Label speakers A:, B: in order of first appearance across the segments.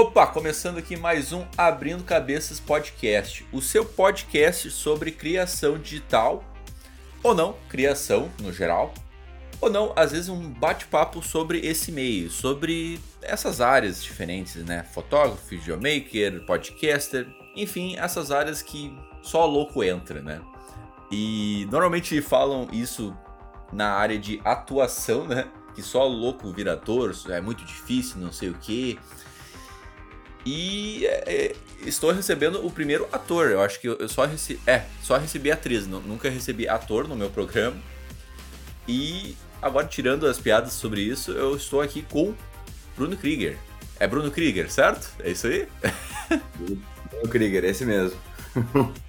A: Opa, começando aqui mais um Abrindo Cabeças Podcast, o seu podcast sobre criação digital, ou não, criação no geral, ou não, às vezes um bate-papo sobre esse meio, sobre essas áreas diferentes, né? Fotógrafo, videomaker, podcaster, enfim, essas áreas que só louco entra, né? E normalmente falam isso na área de atuação, né? Que só louco vira ator, é muito difícil, não sei o que. E é, é, estou recebendo o primeiro ator. Eu acho que eu só recebi. É, só recebi atriz. Nunca recebi ator no meu programa. E agora, tirando as piadas sobre isso, eu estou aqui com Bruno Krieger. É Bruno Krieger, certo? É isso aí?
B: Bruno Krieger, esse mesmo.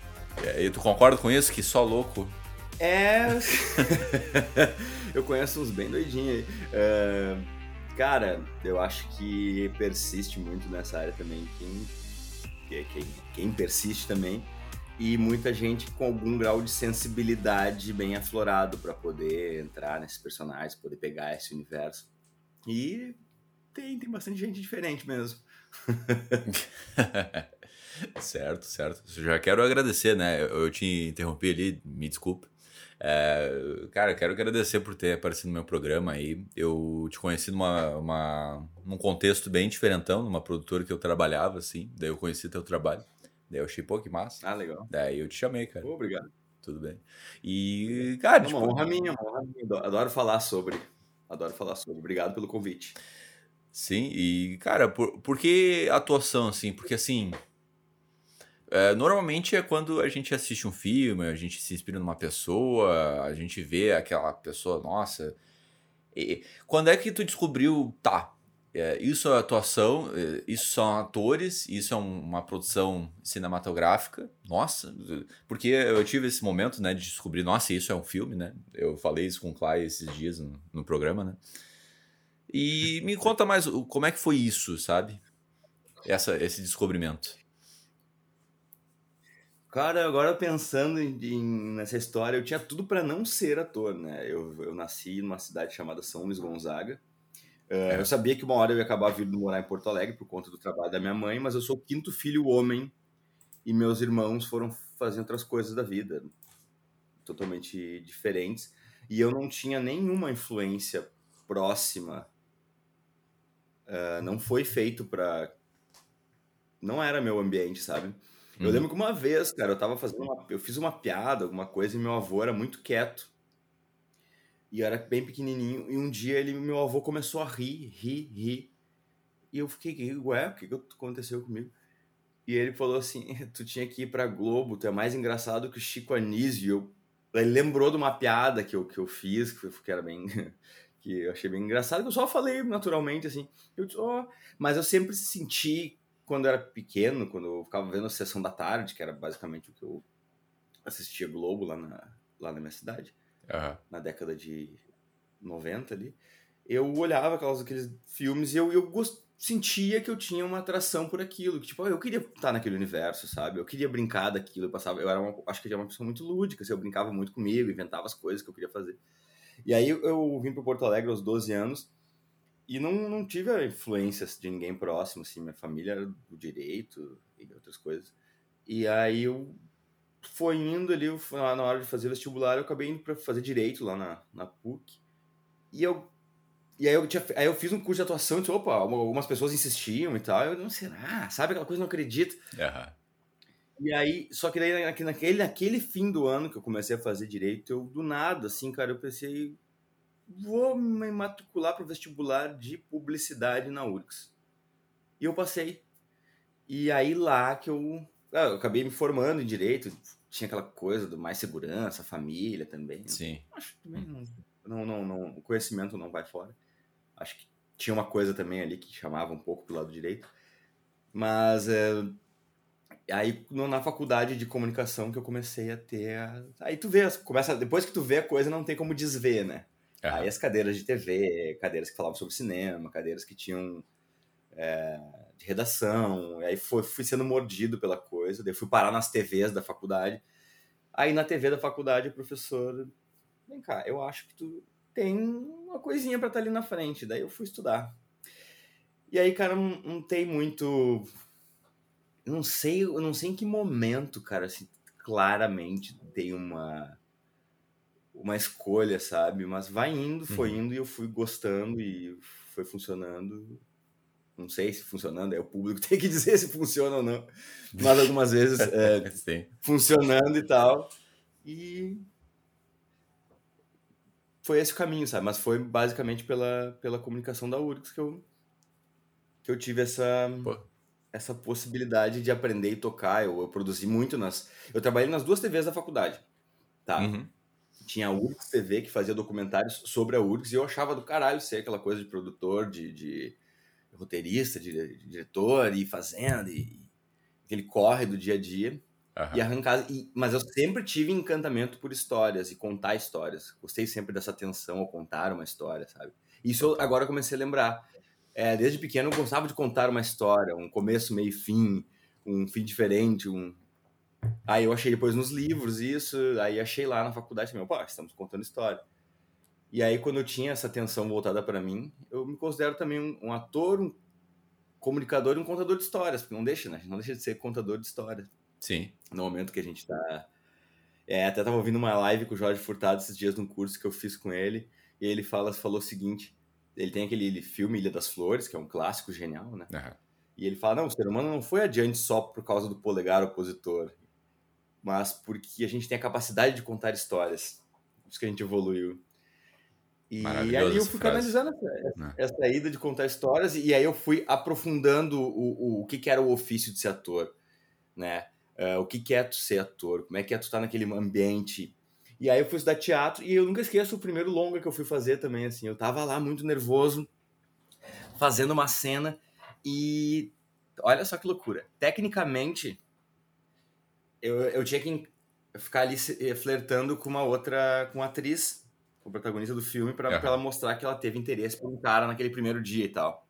A: E tu concorda com isso? Que só louco?
B: É. eu conheço uns bem doidinhos aí. Uh, cara, eu acho que persiste muito nessa área também quem, quem, quem persiste também. E muita gente com algum grau de sensibilidade bem aflorado para poder entrar nesses personagens, poder pegar esse universo. E tem, tem bastante gente diferente mesmo.
A: certo, certo. Já quero agradecer, né? Eu te interrompi ali, me desculpe. É, cara, quero agradecer por ter aparecido no meu programa aí. Eu te conheci numa, uma, num contexto bem diferentão, numa produtora que eu trabalhava, assim. Daí eu conheci teu trabalho. Daí eu achei, pô, que massa.
B: Ah, legal.
A: Daí eu te chamei, cara.
B: Obrigado.
A: Tudo bem. E, cara,
B: é tipo... Uma honra minha, uma honra minha. Adoro falar sobre. Adoro falar sobre. Obrigado pelo convite.
A: Sim, e, cara, por, por que atuação, assim? Porque, assim, é, normalmente é quando a gente assiste um filme, a gente se inspira numa pessoa, a gente vê aquela pessoa, nossa. E, quando é que tu descobriu, tá, é, isso é atuação, é, isso são atores, isso é um, uma produção cinematográfica, nossa, porque eu tive esse momento, né, de descobrir, nossa, isso é um filme, né? Eu falei isso com o Clay esses dias no, no programa, né? E me conta mais, como é que foi isso, sabe? Essa, esse descobrimento.
B: Cara, agora pensando em, em, nessa história, eu tinha tudo para não ser ator, né? Eu, eu nasci numa cidade chamada São Luís Gonzaga. Uh, Eu sabia que uma hora eu ia acabar vindo morar em Porto Alegre por conta do trabalho da minha mãe, mas eu sou o quinto filho homem e meus irmãos foram fazer outras coisas da vida, totalmente diferentes. E eu não tinha nenhuma influência próxima. Uh, não foi feito para. Não era meu ambiente, sabe? Eu uhum. lembro que uma vez, cara, eu tava fazendo uma, eu fiz uma piada, alguma coisa, e meu avô era muito quieto. E eu era bem pequenininho, e um dia ele, meu avô começou a rir, rir, rir. E eu fiquei, ué, o que, que aconteceu comigo? E ele falou assim: tu tinha que ir pra Globo, tu é mais engraçado que o Chico Anísio. Ele lembrou de uma piada que eu, que eu fiz, que, que era bem. que eu achei bem engraçado, que eu só falei naturalmente, assim. Eu, oh, mas eu sempre senti quando eu era pequeno, quando eu ficava vendo a sessão da tarde, que era basicamente o que eu assistia Globo lá na, lá na minha cidade, uhum. na década de 90 ali, eu olhava aquelas, aqueles filmes e eu, eu gost, sentia que eu tinha uma atração por aquilo, que tipo, eu queria estar naquele universo, sabe? Eu queria brincar daquilo, eu passava, eu era uma, acho que eu era uma pessoa muito lúdica, assim, eu brincava muito comigo, inventava as coisas que eu queria fazer. E aí eu vim para Porto Alegre aos 12 anos e não, não tive a influência de ninguém próximo, assim, minha família era do direito e outras coisas. E aí eu foi indo ali, na hora de fazer vestibular, eu acabei indo para fazer direito lá na, na PUC. E eu e aí eu, tinha, aí eu fiz um curso de atuação e disse, opa, algumas pessoas insistiam e tal. Eu não sei, ah, sabe aquela coisa, não acredito. Uhum. E aí, só que daí naquele, naquele fim do ano que eu comecei a fazer direito, eu do nada, assim, cara, eu pensei, vou me matricular para o vestibular de publicidade na URGS. E eu passei. E aí lá que eu, ah, eu acabei me formando em direito, tinha aquela coisa do mais segurança, família também.
A: Sim.
B: Acho que também não, não, não, o conhecimento não vai fora. Acho que tinha uma coisa também ali que chamava um pouco pro lado direito. Mas é, aí na faculdade de comunicação que eu comecei a ter. A... Aí tu vê, começa, depois que tu vê a coisa, não tem como desver, né? Uhum. Aí as cadeiras de TV, cadeiras que falavam sobre cinema, cadeiras que tinham é, de redação, aí foi, fui sendo mordido pela coisa, daí fui parar nas TVs da faculdade. Aí na TV da faculdade o professor, vem cá, eu acho que tu tem uma coisinha para estar tá ali na frente. Daí eu fui estudar. E aí, cara, não, não tem muito. Eu não sei, eu não sei em que momento, cara, assim, claramente tem uma uma escolha, sabe? Mas vai indo, foi uhum. indo e eu fui gostando e foi funcionando. Não sei se funcionando, é o público tem que dizer se funciona ou não. Mas algumas vezes é, funcionando e tal. E foi esse o caminho, sabe? Mas foi basicamente pela, pela comunicação da URGS que eu, que eu tive essa, essa possibilidade de aprender e tocar. Eu, eu produzi muito nas. Eu trabalhei nas duas TVs da faculdade. Tá? Uhum tinha a URGS TV que fazia documentários sobre a URGS e eu achava do caralho ser aquela coisa de produtor, de, de roteirista, de, de, diretor e fazenda e aquele corre do dia a dia uhum. e arrancar. E, mas eu sempre tive encantamento por histórias e contar histórias. Gostei sempre dessa atenção ao contar uma história, sabe? Isso eu agora comecei a lembrar. É, desde pequeno eu gostava de contar uma história, um começo, meio fim, um fim diferente, um, Aí eu achei depois nos livros isso, aí achei lá na faculdade também, pô, estamos contando história. E aí quando eu tinha essa atenção voltada para mim, eu me considero também um, um, ator, um comunicador e um contador de histórias, porque não deixa, né? Não deixa de ser contador de histórias.
A: Sim.
B: No momento que a gente tá é, até tava ouvindo uma live com o Jorge Furtado esses dias num curso que eu fiz com ele, e ele fala, falou o seguinte, ele tem aquele filme Ilha das Flores, que é um clássico genial, né? Uhum. E ele fala, não, o ser humano não foi adiante só por causa do polegar opositor mas porque a gente tem a capacidade de contar histórias. Por isso que a gente evoluiu. E aí eu fui canalizando essa, né. essa, ida de contar histórias, e aí eu fui aprofundando o, o, o que, que era o ofício de ser ator, né? Uh, o que, que é tu ser ator, como é que é tu estar naquele ambiente. E aí eu fui estudar teatro, e eu nunca esqueço o primeiro longa que eu fui fazer também, assim. Eu tava lá muito nervoso, fazendo uma cena, e olha só que loucura. Tecnicamente, eu, eu tinha que ficar ali eh, flertando com uma outra, com uma atriz, com a protagonista do filme, para uhum. ela mostrar que ela teve interesse por um cara naquele primeiro dia e tal.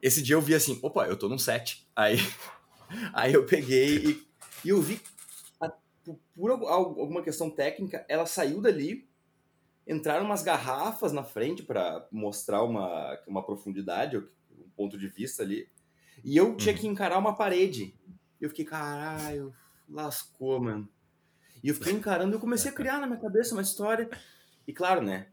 B: Esse dia eu vi assim, opa, eu tô num set. Aí, aí eu peguei e, e eu vi, a, por alguma questão técnica, ela saiu dali, entraram umas garrafas na frente para mostrar uma, uma profundidade, um ponto de vista ali, e eu tinha uhum. que encarar uma parede eu fiquei, caralho, lascou, mano. E eu fiquei encarando e eu comecei a criar na minha cabeça uma história. E claro, né?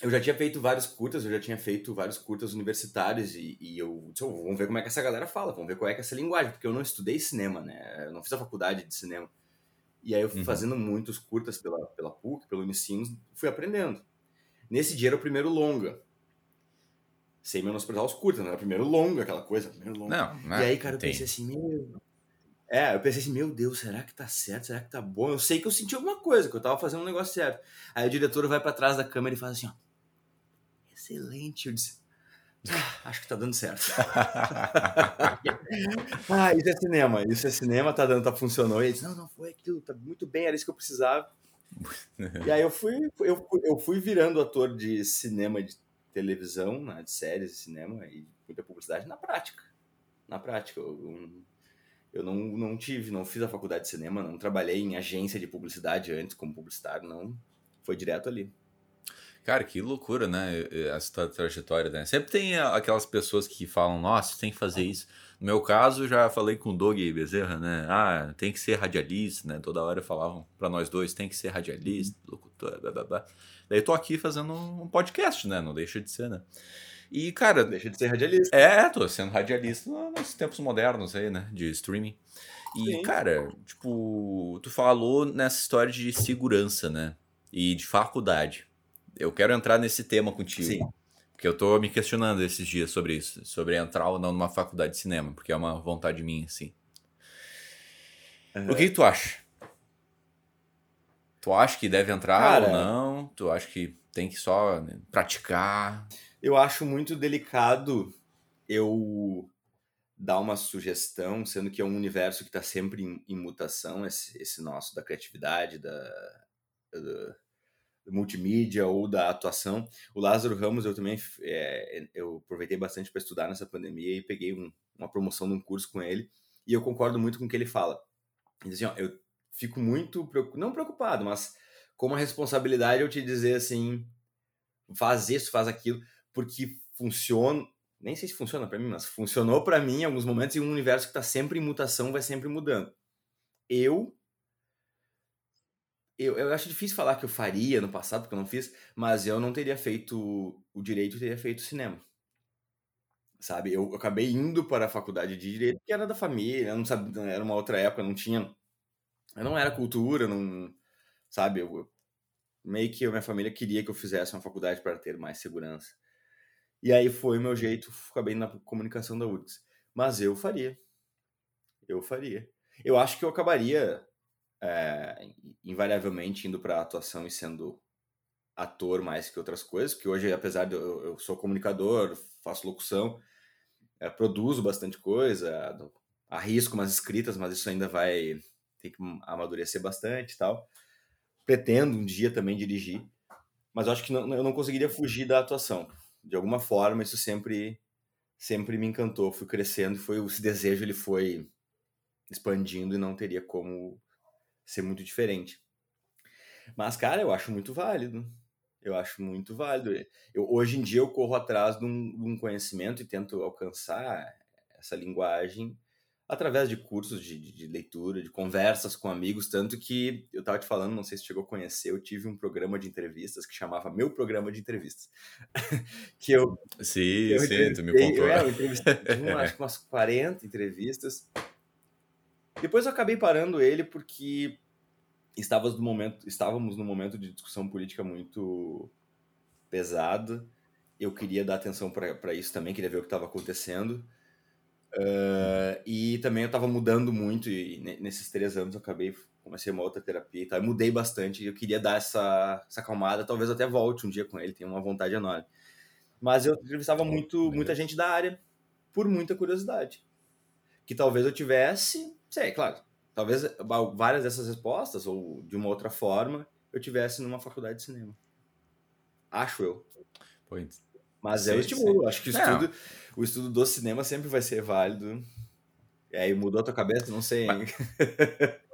B: Eu já tinha feito vários curtas, eu já tinha feito vários curtas universitários e, e eu disse, oh, vamos ver como é que essa galera fala, vamos ver qual é que é essa linguagem, porque eu não estudei cinema, né? Eu não fiz a faculdade de cinema. E aí eu fui uhum. fazendo muitos curtas pela, pela PUC, pelo Unicinos, fui aprendendo. Nesse dia era o primeiro longa sem menosprezar os curtas, né? Primeiro longo, aquela coisa, primeiro longo. Não, não, e aí, cara, eu tem. pensei assim, meu. É, eu pensei assim, meu Deus, será que tá certo? Será que tá bom? Eu sei que eu senti alguma coisa, que eu tava fazendo um negócio certo. Aí o diretor vai para trás da câmera e faz assim, ó. Excelente. Eu disse, ah, acho que tá dando certo. ah, isso é cinema, isso é cinema, tá dando, tá funcionando. E ele disse, não, não, foi aquilo, tá muito bem, era isso que eu precisava. e aí eu fui, eu, eu fui virando ator de cinema, de televisão, né, de séries, de cinema e muita publicidade na prática. Na prática. Eu, eu não, não tive, não fiz a faculdade de cinema, não trabalhei em agência de publicidade antes como publicitário, não. Foi direto ali.
A: Cara, que loucura, né? Essa trajetória, né? Sempre tem aquelas pessoas que falam, nossa, tem que fazer isso. No meu caso, já falei com o Doug Bezerra, né? Ah, tem que ser radialista, né? Toda hora falavam para nós dois, tem que ser radialista, locutor, blá blá blá. Daí tô aqui fazendo um podcast, né? Não deixa de ser, né? E, cara.
B: Deixa de ser radialista.
A: É, tô sendo radialista nos tempos modernos aí, né? De streaming. E, Sim. cara, tipo, tu falou nessa história de segurança, né? E de faculdade. Eu quero entrar nesse tema contigo. Sim. Porque eu tô me questionando esses dias sobre isso, sobre entrar ou não numa faculdade de cinema, porque é uma vontade minha, assim. Uhum. O que, tu acha? Tu acha que deve entrar Cara, ou não? Tu acha que tem que só né, praticar?
B: Eu acho muito delicado eu dar uma sugestão, sendo que é um universo que está sempre em, em, mutação, esse, esse, nosso da criatividade, da, da, da, multimídia ou da atuação. O Lázaro Ramos eu também é, eu aproveitei bastante para estudar nessa pandemia e peguei um, uma promoção num curso com ele e eu concordo muito com o que ele fala. Ele diz assim, ó, eu fico muito, não preocupado, mas com uma responsabilidade eu te dizer assim, faz isso, faz aquilo, porque funciona, nem sei se funciona para mim, mas funcionou para mim em alguns momentos em um universo que está sempre em mutação, vai sempre mudando. Eu, eu eu acho difícil falar que eu faria no passado, porque eu não fiz, mas eu não teria feito o direito, teria feito cinema. Sabe, eu, eu acabei indo para a faculdade de direito, que era da família, não sabia, era uma outra época, não tinha, eu não era cultura, não, sabe, eu, meio que a minha família queria que eu fizesse uma faculdade para ter mais segurança. E aí foi o meu jeito, acabei na comunicação da URGS. Mas eu faria. Eu faria. Eu acho que eu acabaria é, invariavelmente indo para atuação e sendo ator mais que outras coisas, porque hoje, apesar de eu, eu sou comunicador, faço locução, é, produzo bastante coisa, arrisco umas escritas, mas isso ainda vai ter que amadurecer bastante e tal. Pretendo um dia também dirigir, mas acho que não, eu não conseguiria fugir da atuação de alguma forma isso sempre sempre me encantou, fui crescendo, foi esse desejo ele foi expandindo e não teria como ser muito diferente. Mas cara, eu acho muito válido. Eu acho muito válido. Eu, hoje em dia eu corro atrás de um, de um conhecimento e tento alcançar essa linguagem através de cursos de, de, leitura, de conversas com amigos, tanto que eu estava te falando, não sei se chegou a conhecer, eu tive um programa de entrevistas que chamava Meu Programa de Entrevistas.
A: que eu. Sim, eu sim, tu me contou.
B: Eu, é, eu entrevistei que umas 40 entrevistas. Depois eu acabei parando ele porque estávamos no momento, estávamos num momento de discussão política muito pesado. Eu queria dar atenção para isso também, queria ver o que estava acontecendo. Uh, e também eu tava mudando muito, e nesses três anos eu acabei, comecei uma outra terapia e tal, mudei bastante, eu queria dar essa, essa acalmada, talvez até volte um dia com ele, tenho uma vontade enorme. Mas eu entrevistava muito, muita gente da área, por muita curiosidade. Que talvez eu tivesse, sei, claro, talvez várias dessas respostas, ou de uma outra forma, eu tivesse numa faculdade de cinema. Acho eu.
A: Pois.
B: Mas sim, é o estímulo, acho que o estudo, o estudo do cinema sempre vai ser válido. E aí mudou a tua cabeça? Não sei, hein?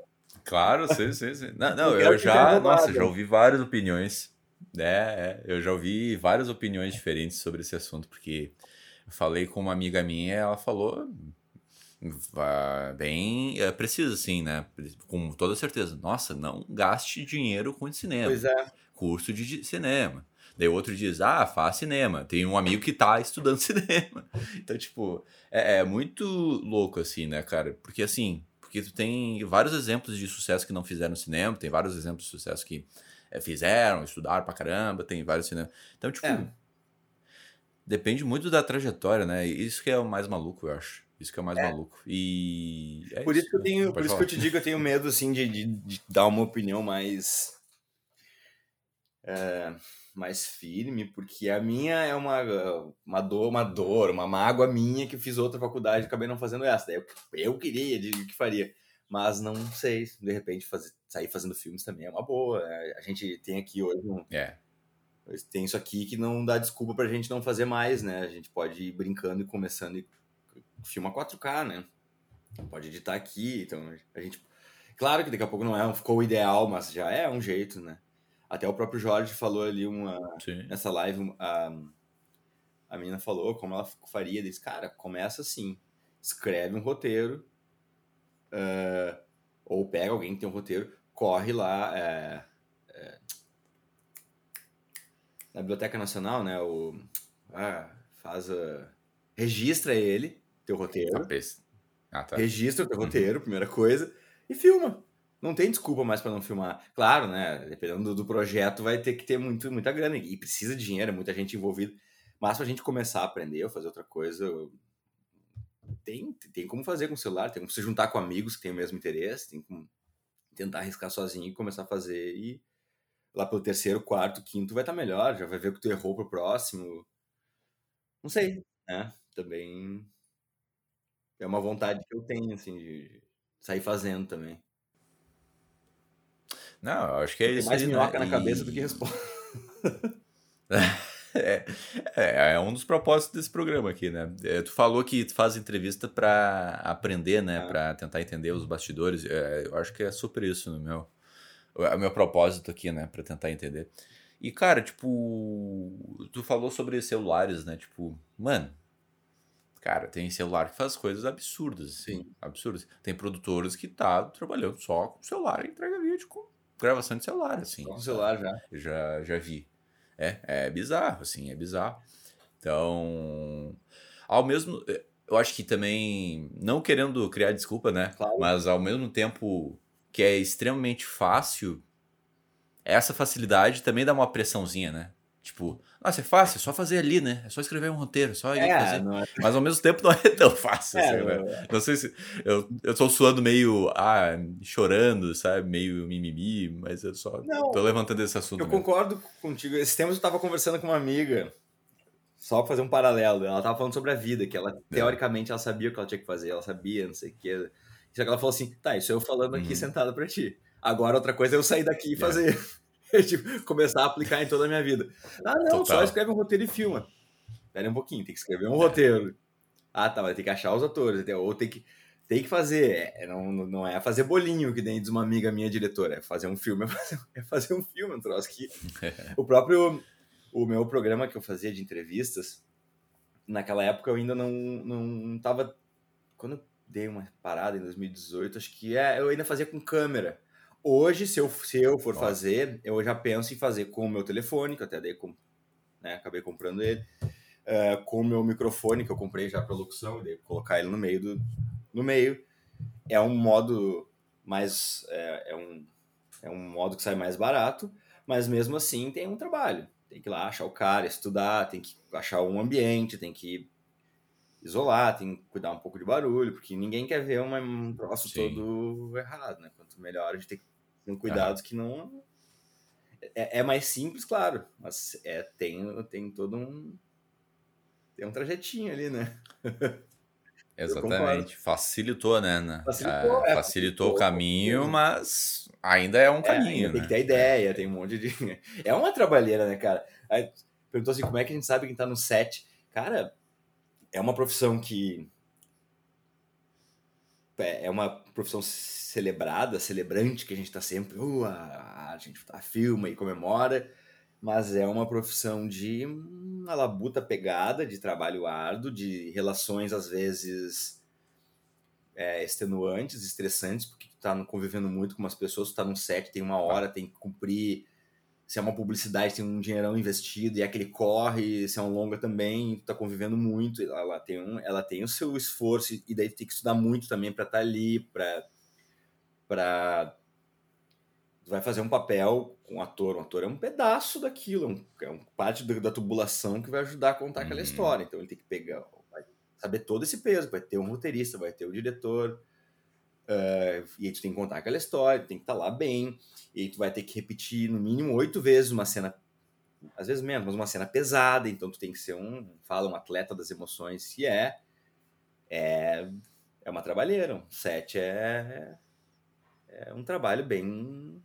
A: Claro, sim, sim, sim. Não, não eu, eu já, nossa, já ouvi várias opiniões. É, é, eu já ouvi várias opiniões diferentes sobre esse assunto, porque eu falei com uma amiga minha, ela falou bem é, preciso, assim, né? Com toda certeza. Nossa, não gaste dinheiro com cinema.
B: Pois é.
A: Curso de cinema. Daí o outro diz, ah, faz cinema. Tem um amigo que tá estudando cinema. Então, tipo, é, é, muito louco, assim, né, cara? Porque, assim, porque tu tem vários exemplos de sucesso que não fizeram cinema, tem vários exemplos de sucesso que é, fizeram, estudaram pra caramba, tem vários cinemas. Então, tipo, é. depende muito da trajetória, né? Isso que é o mais maluco, eu acho. Isso que é o mais é. maluco. E.
B: É por isso, que eu tenho. Por isso que eu te digo, eu tenho medo, assim, de, de, de dar uma opinião mais. É mais firme, porque a minha é uma, uma dor, uma dor, uma mágoa minha que fiz outra faculdade e acabei não fazendo essa. Daí eu, eu queria, digo que faria. Mas não sei, de repente fazer, sair fazendo filmes também é uma boa. Né? A gente tem aqui hoje um.
A: É.
B: Tem isso aqui que não dá desculpa pra gente não fazer mais, né? A gente pode ir brincando e começando e filma 4K, né? Pode editar aqui, então a gente. Claro que daqui a pouco não é, ficou o ideal, mas já é um jeito, né? Até o próprio Jorge falou ali uma, nessa live, a, a menina falou como ela faria. Diz, cara, começa assim, escreve um roteiro, uh, ou pega alguém que tem um roteiro, corre lá é, é, na Biblioteca Nacional, né? O, ah, faz a, registra ele, teu roteiro. Ah, tá. Registra o teu uhum. roteiro, primeira coisa, e filma não tem desculpa mais para não filmar. Claro, né? Dependendo do, do, projeto, vai ter que ter muito, muita grana e precisa de dinheiro, muita gente envolvida. Mas para a gente começar a aprender ou fazer outra coisa, tem, tem como fazer com o celular, tem como se juntar com amigos que têm o mesmo interesse, tem como tentar arriscar sozinho e começar a fazer. E lá pelo terceiro, quarto, quinto vai estar tá melhor, já vai ver o que tu errou pro próximo. Não sei, né? Também é uma vontade que eu tenho, assim, de sair fazendo também.
A: Não, acho que é Tem isso.
B: mais aí, minhoca né? na cabeça do que resposta.
A: É, é, é, um dos propósitos desse programa aqui, né? É, tu falou que tu faz entrevista para aprender, né? É. Para tentar entender os bastidores. É, eu acho que é super isso no meu, o meu propósito aqui, né? Para tentar entender. E, cara, tipo, tu falou sobre celulares, né? Tipo, mano, cara, tem celular que faz coisas absurdas, assim, Sim. absurdas. Tem produtores que tá trabalhando só com celular e entrega vídeo com gravação de celular, assim.
B: Com celular já.
A: Já, já vi. É, é bizarro, assim, é bizarro. Então, ao mesmo... Eu acho que também, não querendo criar desculpa, né? Claro. Mas ao mesmo tempo que é extremamente fácil essa facilidade também dá uma pressãozinha, né? Tipo, nossa, é fácil, é só fazer ali, né? É só escrever um roteiro, é só ir é, fazer. É... Mas ao mesmo tempo não é tão fácil, é, assim, né? É. Não sei se. Eu, eu tô suando meio. Ah, chorando, sabe? Meio mimimi, mas eu só não, tô levantando esse assunto.
B: Eu mesmo. concordo contigo. Esse tempo eu tava conversando com uma amiga, só pra fazer um paralelo. Ela tava falando sobre a vida, que ela, é. teoricamente, ela sabia o que ela tinha que fazer, ela sabia, não sei o que. Só que ela falou assim: tá, isso eu falando aqui uhum. sentado pra ti. Agora outra coisa é eu sair daqui e fazer. tipo, começar a aplicar em toda a minha vida. Ah, não, Total. só escreve um roteiro e filma. Pera um pouquinho, tem que escrever um roteiro. Ah, tá, vai ter que achar os atores, ou tem que, tem que fazer. É, não, não é fazer bolinho, que nem diz uma amiga minha diretora, é fazer um filme, é fazer, é fazer um filme, um troço que. o próprio. O meu programa que eu fazia de entrevistas, naquela época eu ainda não, não tava. Quando eu dei uma parada em 2018, acho que é, eu ainda fazia com câmera. Hoje, se eu, se eu for Nossa. fazer, eu já penso em fazer com o meu telefone, que eu até dei com, né, acabei comprando ele, uh, com o meu microfone, que eu comprei já para locução, e colocar ele no meio do no meio. É um modo mais é, é, um é um modo que sai mais barato, mas mesmo assim tem um trabalho. Tem que ir lá achar o cara, estudar, tem que achar um ambiente, tem que isolar, tem que cuidar um pouco de barulho, porque ninguém quer ver uma, um troço Sim. todo errado, né? Quanto melhor a gente tem que com cuidados que não. É, é, mais simples, claro, mas é, tem, tem todo um. Tem um trajetinho ali, né?
A: Exatamente. Facilitou, né? né? Facilitou, é, facilitou o caminho, mas ainda é um é, caminho.
B: Tem né? que ter ideia, tem um monte de. É uma trabalheira, né, cara? Aí, perguntou assim: como é que a gente sabe quem tá no set? Cara, é uma profissão que. É, é uma profissão celebrada, celebrante, que a gente está sempre, uh, a, a gente tá, filma e comemora, mas é uma profissão de uma labuta pegada, de trabalho árduo, de relações às vezes é, extenuantes, estressantes, porque tu tá convivendo muito com umas pessoas, tu tá num set, tem uma hora, tem que cumprir se é uma publicidade, tem um dinheirão investido e é aquele corre, se é um longa também, tu tá convivendo muito, ela tem, um, ela tem o seu esforço e daí tu tem que estudar muito também para estar tá ali, para para vai fazer um papel com um ator. Um ator é um pedaço daquilo, é, um, é um parte da, da, tubulação que vai ajudar a contar aquela uhum. história. Então ele tem que pegar, vai saber todo esse peso. Vai ter um roteirista, vai ter o um diretor, uh, e aí tu tem que contar aquela história, tem que estar tá lá bem, e tu vai ter que repetir no mínimo oito vezes uma cena, às vezes menos, mas uma cena pesada. Então tu tem que ser um, fala um atleta das emoções, se é, é, é uma trabalheira. Um set é é um trabalho bem.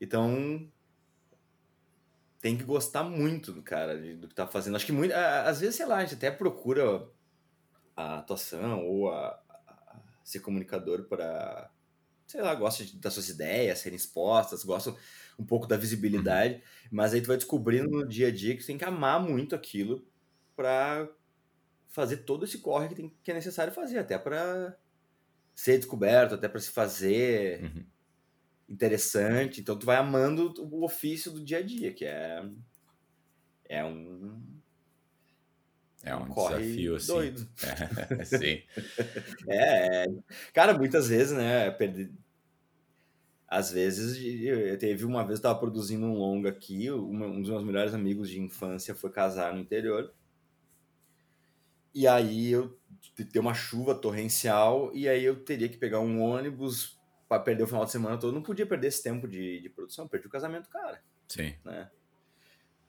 B: Então, tem que gostar muito do cara, do que tá fazendo. Acho que muito, às vezes, sei lá, a gente até procura a atuação ou a ser comunicador para, sei lá, gosta das suas ideias serem expostas, gosta um pouco da visibilidade, uhum. mas aí tu vai descobrindo no dia a dia que tu tem que amar muito aquilo para fazer todo esse corre que, tem, que é necessário fazer, até para ser descoberto, até para se fazer uhum. interessante. Então tu vai amando o ofício do dia a dia, que é é um
A: é um desafio assim. Doido. É, sim.
B: é, cara, muitas vezes, né, perdi às vezes, eu teve uma vez eu estava produzindo um longa aqui, um dos meus melhores amigos de infância foi casar no interior. E aí eu ter uma chuva torrencial e aí eu teria que pegar um ônibus para perder o final de semana todo. Não podia perder esse tempo de, de produção, perdi o casamento, cara.
A: Sim.
B: Né?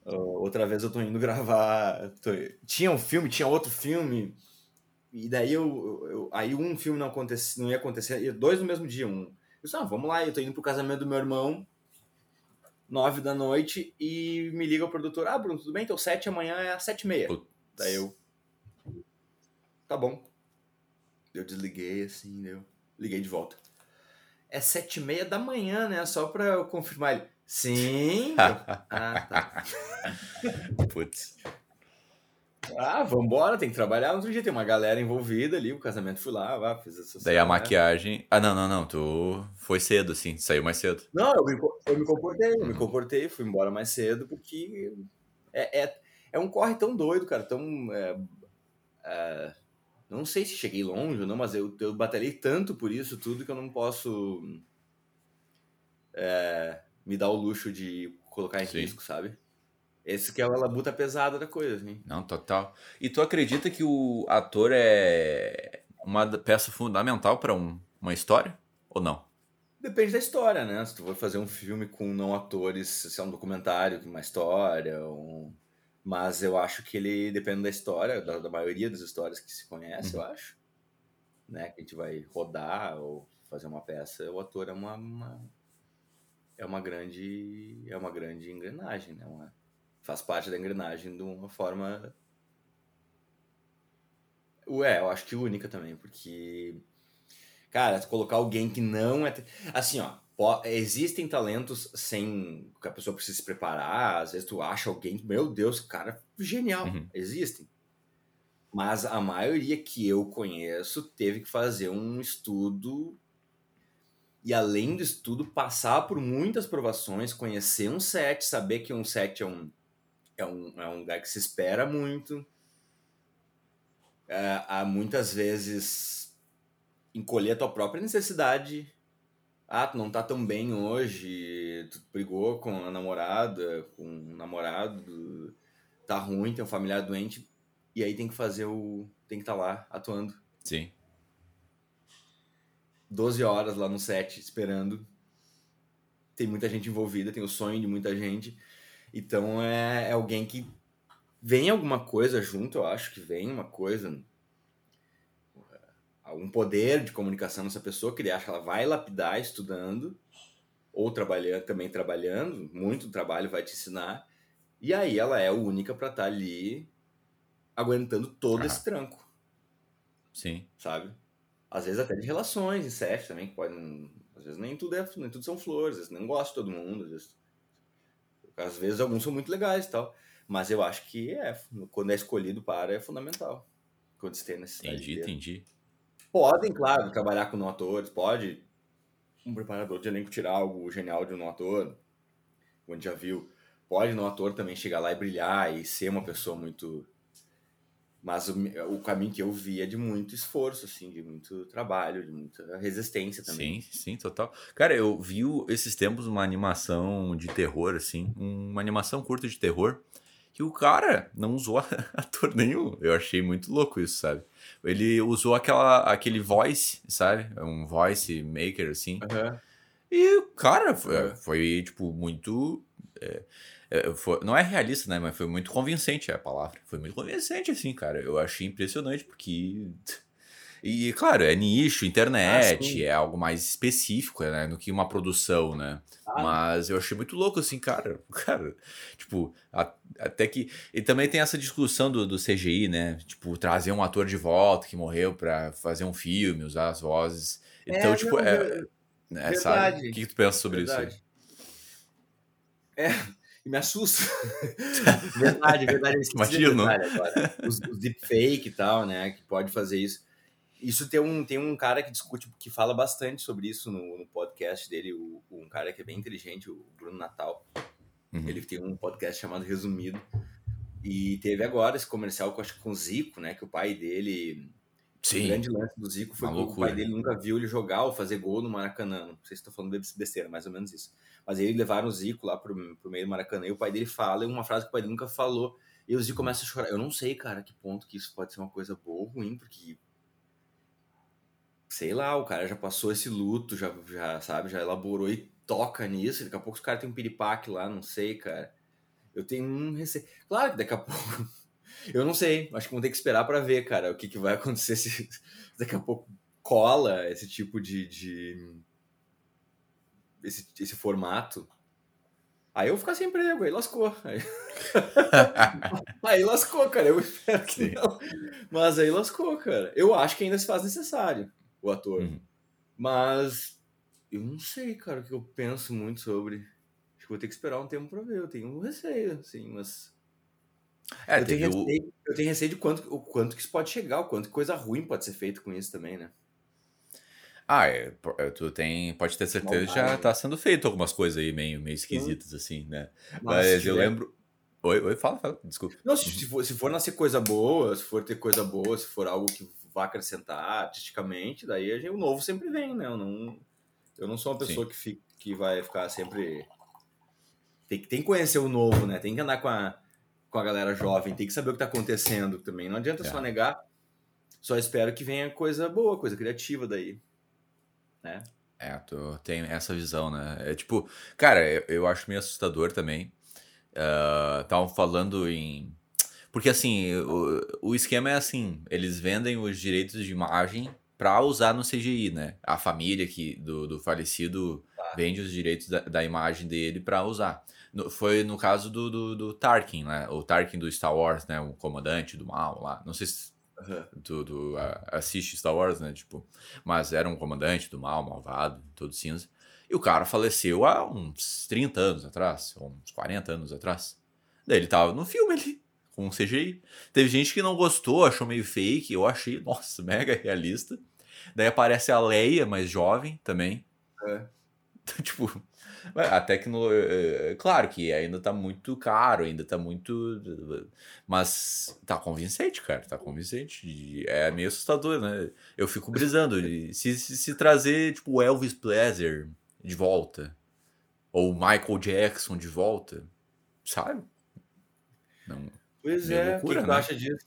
B: Outra vez eu tô indo gravar. Tô... Tinha um filme, tinha outro filme. E daí eu, eu, aí um filme não, acontece, não ia acontecer, dois no mesmo dia. Um. Eu disse, ah, vamos lá, eu tô indo pro casamento do meu irmão, nove da noite, e me liga o produtor, ah, Bruno, tudo bem? Então sete amanhã é às sete e meia. Putz. Daí eu, tá bom. Eu desliguei assim, eu liguei de volta. É sete e meia da manhã, né? Só pra eu confirmar ele. Sim. ah, tá.
A: Putz.
B: Ah, vambora, tem que trabalhar. Outro dia tem uma galera envolvida ali, o casamento fui lá, vá, fiz essa
A: Daí a maquiagem. Ah, não, não, não. Tu foi cedo, assim, saiu mais cedo.
B: Não, eu me, eu me comportei, eu me comportei, fui embora mais cedo, porque é, é, é um corre tão doido, cara, tão. É, é, não sei se cheguei longe ou não, mas eu, eu batalhei tanto por isso tudo que eu não posso é, me dar o luxo de colocar em Sim. risco, sabe? Esse que é a labuta pesada da coisa, assim.
A: Não, total. E tu acredita que o ator é uma peça fundamental para um, uma história? Ou não?
B: Depende da história, né? Se tu for fazer um filme com não atores, se é um documentário, uma história, um... mas eu acho que ele depende da história, da, da maioria das histórias que se conhece, uhum. eu acho. Né? Que a gente vai rodar ou fazer uma peça, o ator é uma, uma é uma grande é uma grande engrenagem, né? Uma, faz parte da engrenagem de uma forma. Ué, eu acho que única também, porque. Cara, colocar alguém que não é. Assim, ó, existem talentos sem que a pessoa precisa se preparar. Às vezes tu acha alguém, meu Deus, cara, genial. Uhum. Existem. Mas a maioria que eu conheço teve que fazer um estudo e além do estudo passar por muitas provações, conhecer um set, saber que um set é um é um, é um lugar que se espera muito. É, há muitas vezes encolher a tua própria necessidade. Ah, tu não tá tão bem hoje, tu brigou com a namorada, com o namorado, tá ruim, tem um familiar doente, e aí tem que fazer o. tem que estar tá lá atuando.
A: Sim.
B: 12 horas lá no set esperando. Tem muita gente envolvida, tem o sonho de muita gente. Então é, é alguém que vem alguma coisa junto, eu acho que vem uma coisa, algum poder de comunicação nessa pessoa que ele acha que ela vai lapidar estudando ou trabalhando, também trabalhando, muito trabalho vai te ensinar. E aí ela é a única para estar tá ali aguentando todo ah. esse tranco.
A: Sim.
B: Sabe? Às vezes até de relações em set também, que podem. Às vezes nem tudo, é, nem tudo são flores, às vezes não gosta de todo mundo, às vezes às vezes alguns são muito legais e tal. Mas eu acho que é, quando é escolhido para, é fundamental. Quando você tem necessidade.
A: Entendi, entendi.
B: Podem, claro, trabalhar com não atores, pode um preparador de elenco tirar algo genial de um não ator, onde já viu. Pode não ator também chegar lá e brilhar e ser uma pessoa muito mas o, o, caminho que eu vi é de muito esforço, assim, de muito trabalho, de muita resistência também.
A: Sim, sim, total. Cara, eu vi esses tempos uma animação de terror, assim, uma animação curta de terror, que o cara não usou ator nenhum. Eu achei muito louco isso, sabe? Ele usou aquela, aquele voice, sabe? Um voice maker, assim. Uhum. E, cara, foi, foi tipo, muito. É, é, foi, não é realista, né? Mas foi muito convincente a palavra. Foi muito convincente, assim, cara. Eu achei impressionante, porque. E, claro, é nicho, internet, ah, é algo mais específico, né? Do que uma produção, né? Ah. Mas eu achei muito louco, assim, cara. Cara, tipo, a, até que. E também tem essa discussão do, do CGI, né? Tipo, trazer um ator de volta que morreu pra fazer um filme, usar as vozes. Então, é, tipo, não, é. Né, sabe? O que, que tu pensa sobre verdade. isso
B: aí? É, me assusta. verdade, verdade.
A: Imagino.
B: Os, os deepfake e tal, né? Que pode fazer isso. Isso tem um, tem um cara que discute, que fala bastante sobre isso no, no podcast dele, o, um cara que é bem inteligente, o Bruno Natal. Uhum. Ele tem um podcast chamado Resumido. E teve agora esse comercial com, acho, com o Zico, né? Que o pai dele Sim. O grande lance do Zico foi que o pai dele nunca viu ele jogar ou fazer gol no Maracanã. Não sei se estou falando besteira, mais ou menos isso. Mas aí levaram o Zico lá pro, pro meio do Maracanã e o pai dele fala uma frase que o pai dele nunca falou. E o Zico começa a chorar. Eu não sei, cara, que ponto que isso pode ser uma coisa boa ou ruim, porque. Sei lá, o cara já passou esse luto, já, já sabe, já elaborou e toca nisso. Daqui a pouco os caras têm um piripaque lá, não sei, cara. Eu tenho um receio. Claro que daqui a pouco eu não sei, acho que vamos ter que esperar para ver, cara, o que, que vai acontecer se daqui a pouco cola esse tipo de. de esse, esse formato. Aí eu vou ficar sem emprego, aí lascou. Aí, aí lascou, cara. Eu espero que não. Mas aí lascou, cara. Eu acho que ainda se faz necessário o ator. Uhum. Mas eu não sei, cara, o que eu penso muito sobre. que vou ter que esperar um tempo pra ver. Eu tenho um receio, assim, mas.
A: É,
B: eu, tenho
A: o.
B: receio, eu tenho receio de quanto, o quanto que isso pode chegar, o quanto coisa ruim pode ser feito com isso também, né?
A: Ah, é, é, tu tem, pode ter certeza que já tá sendo feito algumas coisas aí meio, meio esquisitas, assim, né?
B: Mas
A: eu lembro. Oi, oi, fala, fala, desculpa.
B: Não, se, for, se for nascer coisa boa, se for ter coisa boa, se for algo que vá acrescentar artisticamente, daí gente- o novo sempre vem, né? Eu não, eu não sou uma pessoa que, fica, que vai ficar sempre. Tem, que- tem que conhecer o novo, né? Tem que andar com a, com a galera jovem, tem que saber o que tá acontecendo também. Não adianta só
A: É.
B: negar. Só espero que venha coisa boa, coisa criativa daí. Né?
A: É, tu tem essa visão, né? É tipo, cara, eu, eu acho meio assustador também. Estavam falando em. Porque assim, o, o esquema é assim: eles vendem os direitos de imagem pra usar no CGI, né? A família que, do, do falecido
B: Tá.
A: vende os direitos da, da imagem dele pra usar. No- foi no caso do, do, do Tarkin, né? O Tarkin do Star Wars, né? O comandante do mal lá. Não sei se tu, tu, a- assiste Star Wars, né? Tipo, mas era um comandante do mal, malvado, todo cinza. E o cara faleceu há uns 30 anos atrás, ou uns 40 anos atrás. Daí ele tava no filme ali, com um CGI. Teve gente que não gostou, achou meio fake. Eu achei, nossa, mega realista. Daí aparece a Leia, mais jovem também.
B: É.
A: tipo, a tecnologia. Claro que ainda tá muito caro, ainda tá muito. Mas tá convincente, cara, tá convincente. É meio assustador, né? Eu fico brisando. Se, se, se trazer, tipo, o Elvis Presley de volta, ou o Michael Jackson de volta, sabe? Não.
B: Pois é,
A: loucura,
B: o que, que tu
A: né?
B: acha disso?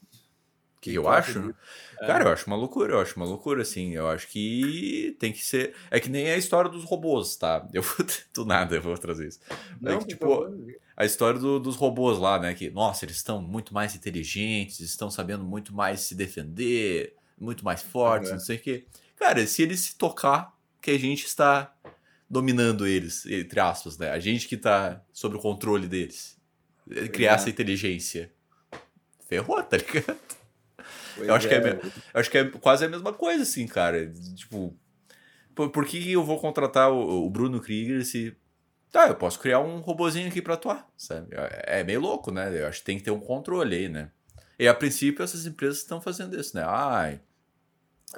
A: Que,
B: que
A: eu acho?
B: É.
A: Cara, eu acho uma loucura, eu acho uma loucura, assim. Eu acho que tem que ser. É que nem a história dos robôs, tá? Eu vou. Do nada eu vou trazer isso. É
B: Não,
A: que,
B: por
A: tipo, a história do- dos robôs lá, né? Que, nossa, eles estão muito mais inteligentes, estão sabendo muito mais se defender, muito mais fortes, não sei o quê. Cara, se eles se tocar, que a gente está dominando eles, entre aspas, né? A gente que tá sob o controle deles. Criar
B: é.
A: essa inteligência. Ferrou, tá ligado?
B: Pois
A: Eu acho que é me- Eu acho que é quase a mesma coisa, assim, cara. Tipo, por, por que eu vou contratar o, o Bruno Krieger se. Tá, eu posso criar um robozinho aqui pra atuar, sabe? É é meio louco, né? Eu acho que tem que ter um controle aí, né? E a princípio essas empresas estão fazendo isso, né? Ai,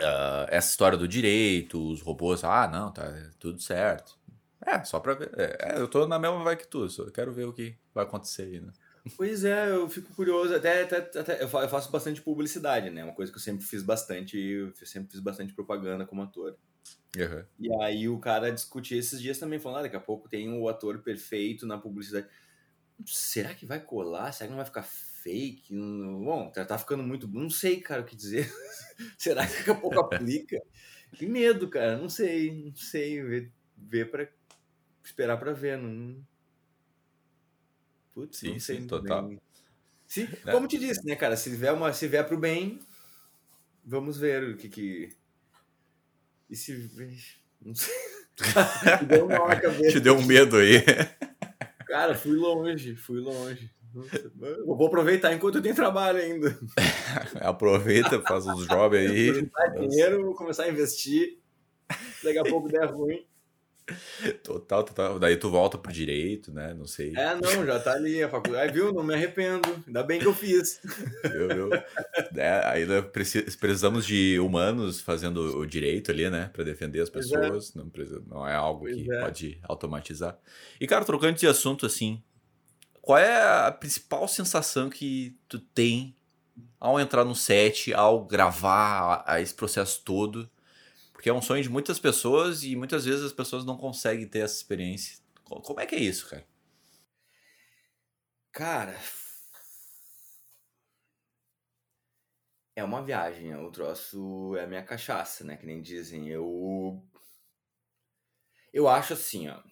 A: ah, essa história do direito, os robôs, ah, não, tá tudo certo. É, só pra ver. É, é, eu tô na mesma vai que tu, só quero ver o que vai acontecer aí, né?
B: Pois é, eu fico curioso. Até, até, até- eu fa- eu faço bastante publicidade, né? Uma coisa que eu sempre fiz bastante. Eu sempre fiz bastante propaganda como ator.
A: Uhum.
B: E aí o cara discutia esses dias também, falando, ah, daqui a pouco tem o ator perfeito na publicidade. Será que vai colar? Será que não vai ficar fake? Bom, tá, tá ficando muito. Não sei, cara, o que dizer. Será que daqui a pouco aplica? Que medo, cara. Não sei, não sei. Ver, ver para esperar pra ver. Não... Putz,
A: Sim,
B: não sei
A: sim, total.
B: bem. Se,
A: Né?
B: como te disse, né, cara? Se vier, uma, se vier pro bem, vamos ver o que que. E se. Não sei. Me deu um nó na cabeça.
A: Te deu um medo aí.
B: Cara, fui longe, fui longe. Eu vou aproveitar enquanto eu tenho trabalho ainda.
A: Aproveita, faz uns jobs aí.
B: Juntar dinheiro, vou começar a investir. Daqui a pouco der ruim.
A: Total, total. Daí tu volta pro direito, né? Não sei.
B: É, não, já tá ali a faculdade. Viu? Não me arrependo. Ainda bem que eu fiz.
A: Eu, eu, é, ainda preci- precisamos de humanos fazendo o direito ali, né? Pra defender as
B: é.
A: pessoas. Não, precisa- não é algo
B: Pois
A: que
B: é.
A: pode automatizar. E, cara, trocando de assunto assim, qual é a principal sensação que tu tem ao entrar no set, ao gravar a- a esse processo todo? Porque é um sonho de muitas pessoas e muitas vezes as pessoas não conseguem ter essa experiência. Co- Como é que é isso, cara?
B: Cara. É uma viagem. é O troço é a minha cachaça, né? Que nem dizem. Eu. Eu acho assim, ó.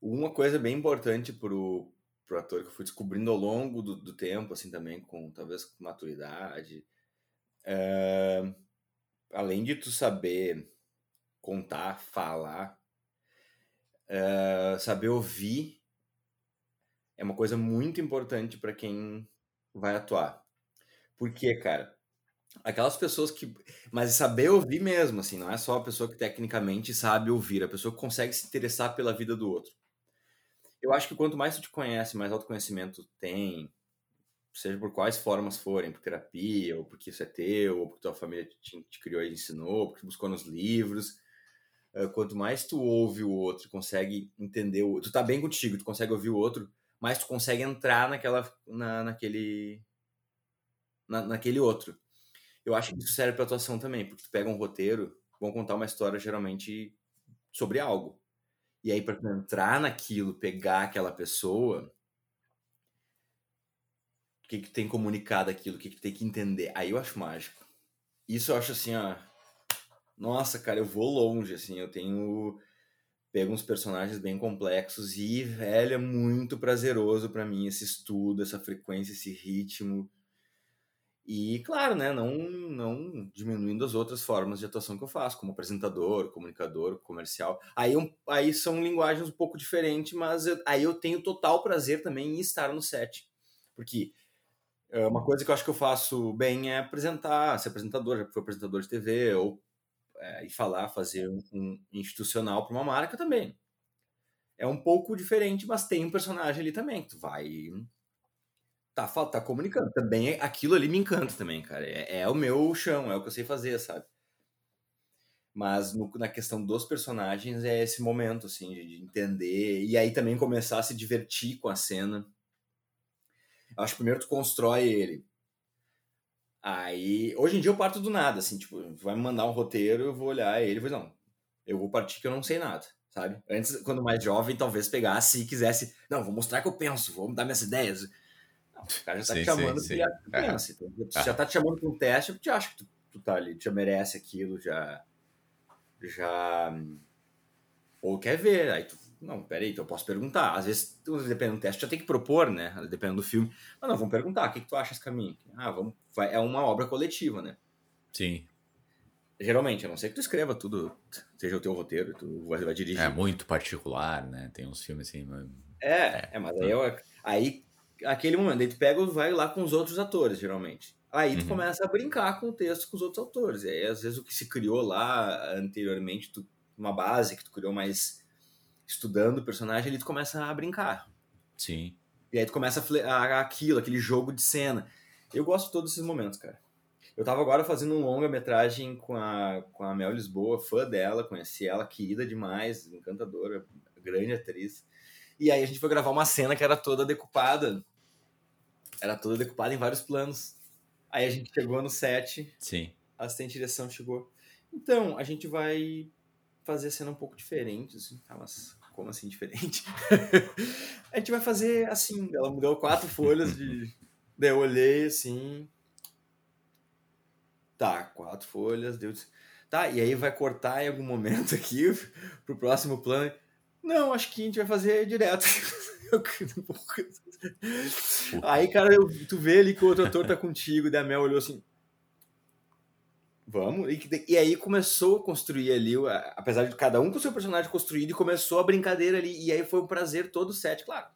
B: Uma coisa bem importante pro, pro ator que eu fui descobrindo ao longo do, do tempo, assim, também, com talvez com maturidade. é, além de tu saber contar, falar, é, saber ouvir é uma coisa muito importante para quem vai atuar. Por quê, cara? Aquelas pessoas que. Mas saber ouvir mesmo, assim, não é só a pessoa que tecnicamente sabe ouvir, a pessoa que consegue se interessar pela vida do outro. Eu acho que quanto mais tu te conhece, mais autoconhecimento tem, seja por quais formas forem, por terapia, ou porque isso é teu, ou porque tua família te, te criou e ensinou, porque buscou nos livros. Uh, quanto mais tu ouve o outro, consegue entender o tu tá bem contigo, tu consegue ouvir o outro, mais tu consegue entrar naquela, na, naquele, na, naquele outro. Eu acho que isso serve para atuação também, porque tu pega um roteiro, vão contar uma história geralmente sobre algo. E aí para entrar naquilo, pegar aquela pessoa, que que tem comunicado aquilo, o que que tem que entender. Aí eu acho mágico. Isso eu acho assim, ó, nossa, cara, eu vou longe assim, eu tenho pego uns personagens bem complexos e, velho, é muito prazeroso para mim esse estudo, essa frequência, esse ritmo. E, claro, né, não, não diminuindo as outras formas de atuação que eu faço, como apresentador, comunicador, comercial. Aí, um, aí são linguagens um pouco diferentes, mas eu, aí eu tenho total prazer também em estar no set. Porque uma coisa que eu acho que eu faço bem é apresentar, ser apresentador, já fui apresentador de TV, ou é, e falar, fazer um, um institucional para uma marca também. É um pouco diferente, mas tem um personagem ali também, que tu vai tá, tá comunicando. Também aquilo ali me encanta também, cara. É, é, o meu chão, é o que eu sei fazer, sabe? Mas no, na questão dos personagens é esse momento, assim, de, de, entender. E aí também começar a se divertir com a cena. Eu acho que primeiro tu constrói ele. Aí, hoje em dia eu parto do nada, assim, tipo, vai me mandar um roteiro, eu vou olhar ele e vou, não, eu vou partir que eu não sei nada, sabe? Antes, quando mais jovem, talvez pegasse e quisesse, não, vou mostrar que eu penso, vou dar minhas ideias. O cara já tá sim, te chamando sim, sim. pensa. Então, ah. já tá te chamando para um teste, porque acha que tu, tu tá ali, já merece aquilo, já. Já. Ou quer ver. Aí tu. Não, peraí, então eu posso perguntar. Às vezes, dependendo do teste, já tem que propor, né? Dependendo do filme. Mas não, vamos perguntar. O que, que tu acha esse caminho? Ah, vamos. Vai, é uma obra coletiva, né?
A: Sim.
B: Geralmente, a não ser que tu escreva tudo, seja o teu roteiro, tu vai, vai dirigir.
A: É muito particular, né? Tem uns filmes assim. Mas...
B: É, é, é, mas aí, eu, aí aquele momento. Aí tu pega vai lá com os outros atores, geralmente. Aí tu uhum. começa a brincar com o texto com os outros autores. E aí, às vezes, o que se criou lá anteriormente, tu, uma base que tu criou mais estudando o personagem, ali tu começa a brincar.
A: Sim.
B: E aí tu começa a, a aquilo, aquele jogo de cena. Eu gosto de todos esses momentos, cara. Eu tava agora fazendo um longa-metragem com a, com a Mel Lisboa, fã dela, conheci ela, querida demais, encantadora, grande atriz. E aí a gente foi gravar uma cena que era toda decupada era toda decupada em vários planos. Aí a gente chegou no set.
A: Sim.
B: A assistente de direção chegou. Então, a gente vai fazer a cena um pouco diferente, assim. Ah, mas como assim diferente? a gente vai fazer assim. Ela mudou quatro folhas de. Daí eu olhei assim. Tá, quatro folhas, deu. Tá, e aí vai cortar em algum momento aqui pro próximo plano. Não, acho que a gente vai fazer direto. Aí, cara, eu, tu vê ali que o outro ator tá contigo, e a Mel olhou assim. Vamos. E, e, aí começou a construir ali, apesar de cada um com seu personagem construído, e começou a brincadeira ali. E aí foi um prazer todo o set, claro.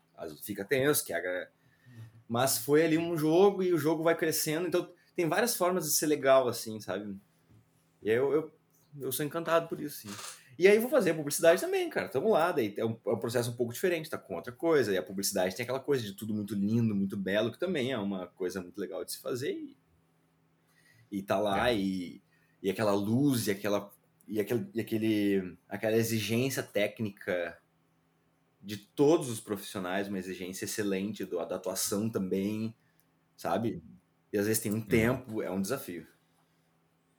B: Fica tenso, que a... mas foi ali um jogo e o jogo vai crescendo. Então tem várias formas de ser legal, assim, sabe? E eu, eu, eu sou encantado por isso, sim. E aí vou fazer publicidade também, cara. Tamo lá, daí é um, é um, processo um pouco diferente, tá com outra coisa. E a publicidade tem aquela coisa de tudo muito lindo, muito belo, que também é uma coisa muito legal de se fazer. E, e tá lá, é. e, e aquela luz, e aquela. E, aquele, e aquele, aquela exigência técnica de todos os profissionais, uma exigência excelente do, da atuação também, sabe? E às vezes tem um uhum. tempo, é um desafio.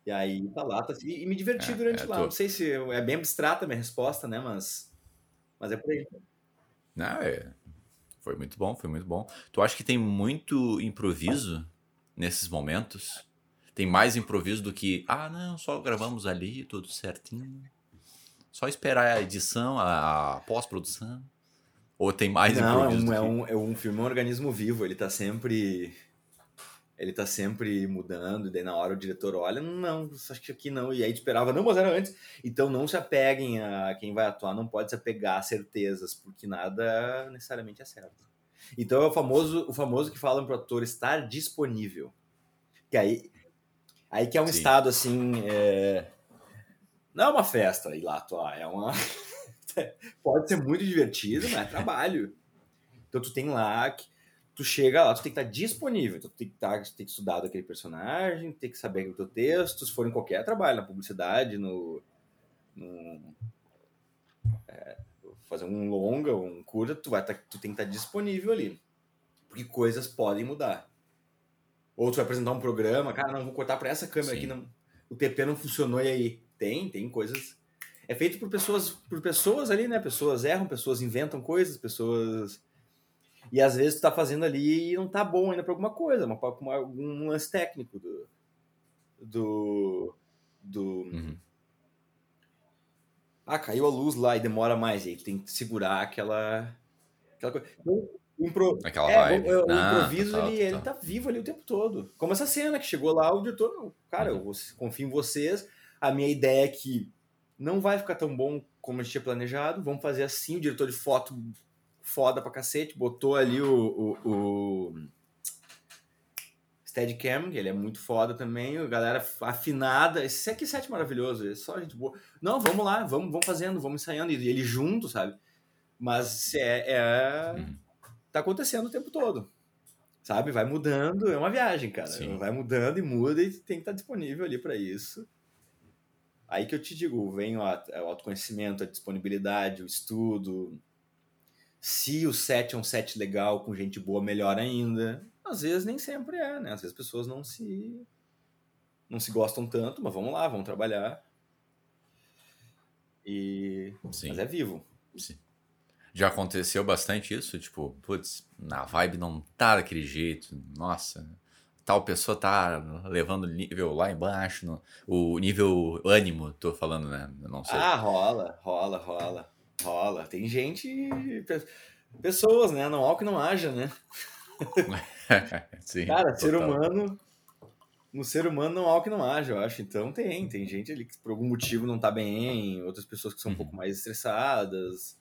B: E aí tá lá, tá, e, e me diverti é, durante é, lá. Tô... Não sei se é bem abstrata a minha resposta, né? Mas, mas é por aí.
A: Não, é. Foi muito bom, foi muito bom. Tu acha que tem muito improviso nesses momentos? Tem mais improviso do que, ah, não, só gravamos ali, tudo certinho. Só esperar a edição, a, a pós-produção. Ou tem mais
B: não,
A: improviso?
B: Não, é, um, que... é, um, é um filme, é um organismo vivo, ele tá sempre ele tá sempre mudando, e daí na hora o diretor olha, não, acho que aqui não, e aí esperava, não, mas era antes. Então não se apeguem a quem vai atuar, não pode se apegar a certezas, porque nada necessariamente é certo. Então é o famoso, o famoso que falam pro ator estar disponível. Que aí, aí que é um Sim. estado assim, é... não é uma festa ir lá atuar, é uma pode ser muito divertido, mas é trabalho. Então tu tem lá que tu chega lá, tu tem que estar disponível, então tu tem que, estar, tu tem que estudar daquele personagem, tem que saber o teu texto, se for em qualquer trabalho, na publicidade, no, no é, fazer um longa, um curta, tu vai tá, tu tem que estar disponível ali, porque coisas podem mudar. Ou tu vai apresentar um programa, cara, não vou cortar para essa câmera Sim. aqui, não, o TP não funcionou e aí tem, tem coisas é feito por pessoas por pessoas ali, né? Pessoas erram, pessoas inventam coisas, pessoas e às vezes tu tá fazendo ali e não tá bom ainda para alguma coisa, uma, uma, algum lance técnico do. do. do uhum. Ah, caiu a luz lá e demora mais, e aí tu tem que segurar aquela. aquela coisa. Então, impro...
A: Aquela é, vibe.
B: O, o ah, improviso, tá, ele, tá. ele tá vivo ali o tempo todo. Como essa cena que chegou lá, o diretor, cara, uhum. eu confio em vocês. A minha ideia é que não vai ficar tão bom como a gente tinha planejado. Vamos fazer assim. O diretor de foto foda pra cacete, botou ali o, o, o Steadicam, ele é muito foda também, a galera afinada, esse aqui set maravilhoso, é só gente boa. Não, vamos lá, vamos, vamos fazendo, vamos ensaiando, e ele junto, sabe? Mas é, é uhum. Tá acontecendo o tempo todo, sabe? Vai mudando, é uma viagem, cara. Sim. Vai mudando e muda e tem que estar disponível ali para isso. Aí que eu te digo, vem o autoconhecimento, a disponibilidade, o estudo, se o set é um set legal, com gente boa, melhor ainda. Às vezes nem sempre é, né? Às vezes as pessoas não se não se gostam tanto, mas vamos lá, vamos trabalhar. E Sim. mas é vivo.
A: Sim. Já aconteceu bastante isso, tipo, putz, na vibe não tá daquele jeito. Nossa, tal pessoa tá levando o nível lá embaixo, no, o nível ânimo, tô falando, né? não sei.
B: Ah, rola, rola, rola. Rola. Tem gente. Pessoas, né? Não há que não haja, né? Sim, Cara, total. ser humano. No ser humano não há o que não haja, eu acho. Então tem, tem gente ali que por algum motivo não tá bem, outras pessoas que são uhum. um pouco mais estressadas.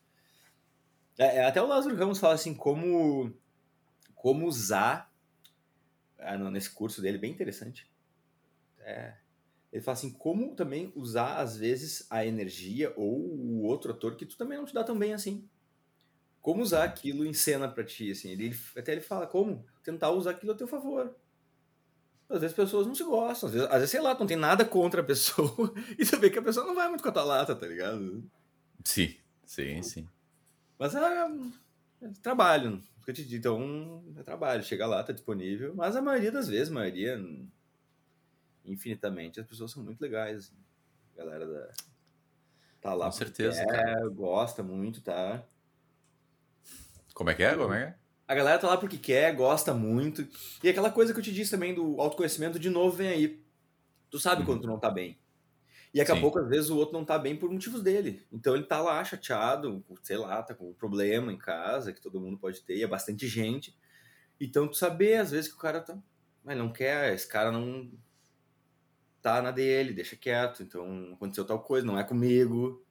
B: É, é, até o Lázaro Ramos fala assim, como, como usar ah, nesse curso dele, bem interessante. É, ele fala assim, como também usar, às vezes, a energia ou o outro ator que tu também não te dá tão bem assim. Como usar aquilo em cena pra ti, assim. Ele, até ele fala, como tentar usar aquilo a teu favor. Às vezes as pessoas não se gostam, às vezes, às vezes sei lá, não tem nada contra a pessoa e tu vê que a pessoa não vai muito com a tua lata, tá ligado?
A: Sim, sim, sim.
B: Mas é, é trabalho, então é trabalho, chega lá, tá disponível, mas a maioria das vezes, a maioria infinitamente, as pessoas são muito legais. Assim. A galera da... tá lá.
A: Com certeza.
B: É, gosta muito, tá?
A: Como é que é? Como é que é?
B: A galera tá lá porque quer, gosta muito. E aquela coisa que eu te disse também do autoconhecimento, de novo, vem aí. Tu sabe uhum. quando tu não tá bem. E daqui a pouco, às vezes, o outro não tá bem por motivos dele. Então ele tá lá chateado, sei lá, tá com um problema em casa, que todo mundo pode ter, e é bastante gente. Então tu saber, às vezes, que o cara tá. Mas não quer, esse cara não, tá na dele, deixa quieto. Então, aconteceu tal coisa, não é comigo,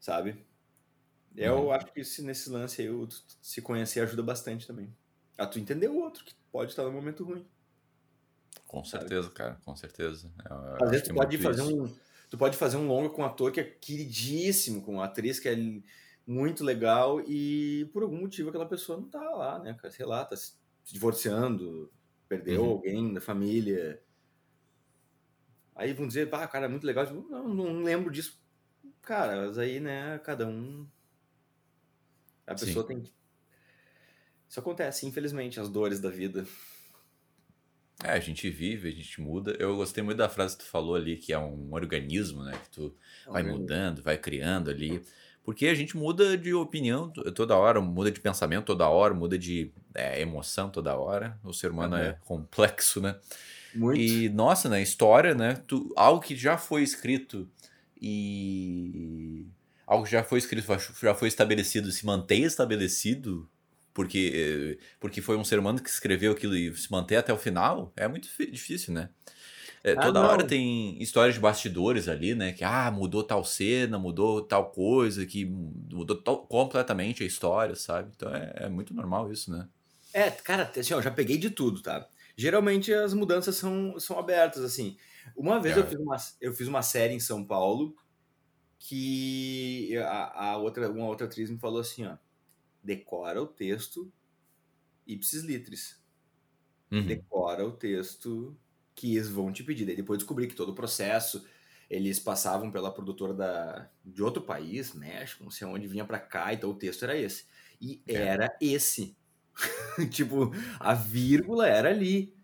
B: sabe? Eu uhum. acho que esse, nesse lance aí, o, se conhecer ajuda bastante também. A tu entender o outro, que pode estar no momento ruim.
A: Com certeza, sabe? cara, com certeza.
B: Eu, Às vezes tu pode fazer isso. um. Tu pode fazer um longa com um ator que é queridíssimo, com uma atriz que é muito legal, e por algum motivo aquela pessoa não tá lá, né, cara? Sei lá, tá se divorciando, perdeu uhum. alguém da família Aí vão dizer, ah, cara, é muito legal. Tipo, não, não lembro disso. Cara, mas aí, né, cada um. A pessoa Sim. tem que. Isso acontece, infelizmente, as dores da vida.
A: É, a gente vive, a gente muda. Eu gostei muito da frase que tu falou ali, que é um organismo, né? Que tu é vai mudando, vai criando ali. Porque a gente muda de opinião toda hora, muda de pensamento toda hora, muda de é, emoção toda hora. O ser humano é complexo, né? Muito. E, nossa, na né, história, né? Tu, algo que já foi escrito e. Algo que já foi escrito, já foi estabelecido, se mantém estabelecido, porque, porque foi um ser humano que escreveu aquilo e se manter até o final, é muito difícil, né? É, ah, toda hora tem histórias de bastidores ali, né? Que ah, mudou tal cena, mudou tal coisa, que mudou completamente a história, sabe? Então é, é, muito normal isso, né?
B: É, cara, assim, ó, já peguei de tudo, tá? Geralmente as mudanças são, são abertas, assim. Uma vez é. eu, fiz uma, eu fiz uma série em São Paulo que a, a, outra, uma outra atriz me falou assim, ó, decora o texto ipsis litris. Uhum. Decora o texto que eles vão te pedir. Daí depois descobri que todo o processo eles passavam pela produtora da, de outro país, México, não sei onde, vinha para cá, então o texto era esse. E é. era esse. tipo, a vírgula era ali.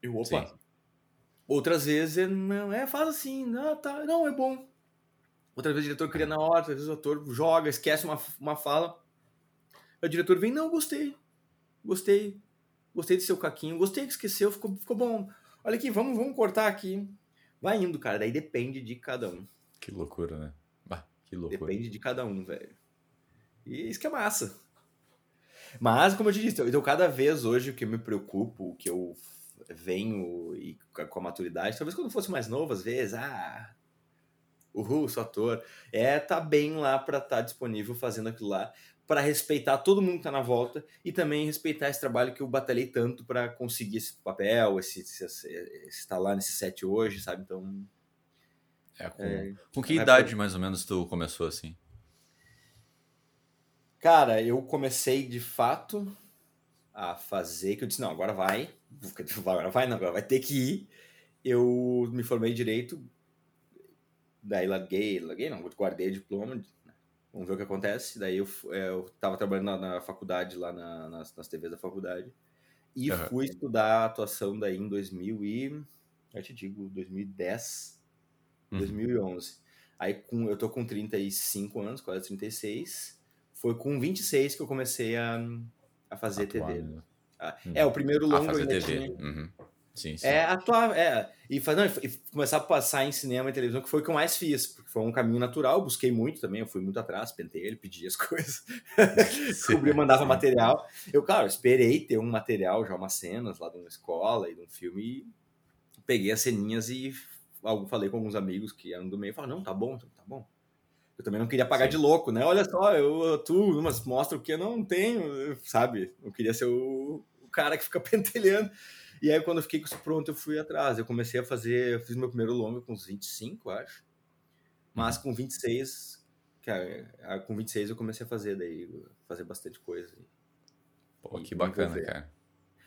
B: Eu, opa. Sim. Outras vezes, não, é, faz assim, não, tá, não, é bom. Outra vez o diretor queria na hora, outra vez o ator joga, esquece uma, uma fala. O diretor vem, não, gostei. Gostei. Gostei do seu caquinho. Gostei que esqueceu, ficou, ficou bom. Olha aqui, vamos, vamos cortar aqui. Vai indo, cara. Daí depende de cada um.
A: Que loucura, né? Bah, que loucura.
B: Depende de cada um, velho. E isso que é massa. Mas, como eu te disse, então cada vez hoje o que me preocupa, o que eu venho e com a maturidade, talvez quando fosse mais novo, às vezes, ah, o sou ator, é tá bem lá para estar tá disponível fazendo aquilo lá, para respeitar todo mundo que tá na volta e também respeitar esse trabalho que eu batalhei tanto para conseguir esse papel, esse, estar lá nesse set hoje, sabe? Então.
A: É, com, é, com que idade mais ou menos tu começou assim?
B: Cara, eu comecei de fato a fazer, que eu disse, não, agora vai, agora vai, não, agora vai ter que ir. Eu me formei direito, daí larguei, larguei não, guardei o diploma, vamos ver o que acontece. Daí eu, é, eu tava trabalhando na, na faculdade, lá na, nas, nas TVs da faculdade, e uhum. fui estudar atuação daí em 2000 e, eu te digo, 2010, uhum. 2011. Aí com, eu tô com 35 anos, quase 36, foi com 26 que eu comecei a, a fazer Atuar, TV. Né? Ah, uhum. É, o primeiro longo... A
A: fazer TV. Tinha... Uhum. Sim, sim.
B: É, atuar, é. E, fazer, não, e começar a passar em cinema e televisão, que foi o que eu mais fiz, porque foi um caminho natural, busquei muito também, eu fui muito atrás, pentei ele, pedi as coisas, descobri, mandava material. Eu, claro, esperei ter um material, já umas cenas lá de uma escola e de um filme, e peguei as ceninhas e falei com alguns amigos que eram do meio, falaram, não, tá bom, tá bom. Eu também não queria pagar Sim. de louco, né? Olha só, eu atuo, mas mostra o que eu não tenho, sabe? Eu queria ser o, o cara que fica pentelhando. E aí, quando eu fiquei com isso pronto, eu fui atrás. Eu comecei a fazer, eu fiz meu primeiro longo com uns 25, acho. Mas uhum. com 26, cara, com 26 eu comecei a fazer daí, fazer bastante coisa.
A: Pô, que bacana, cara.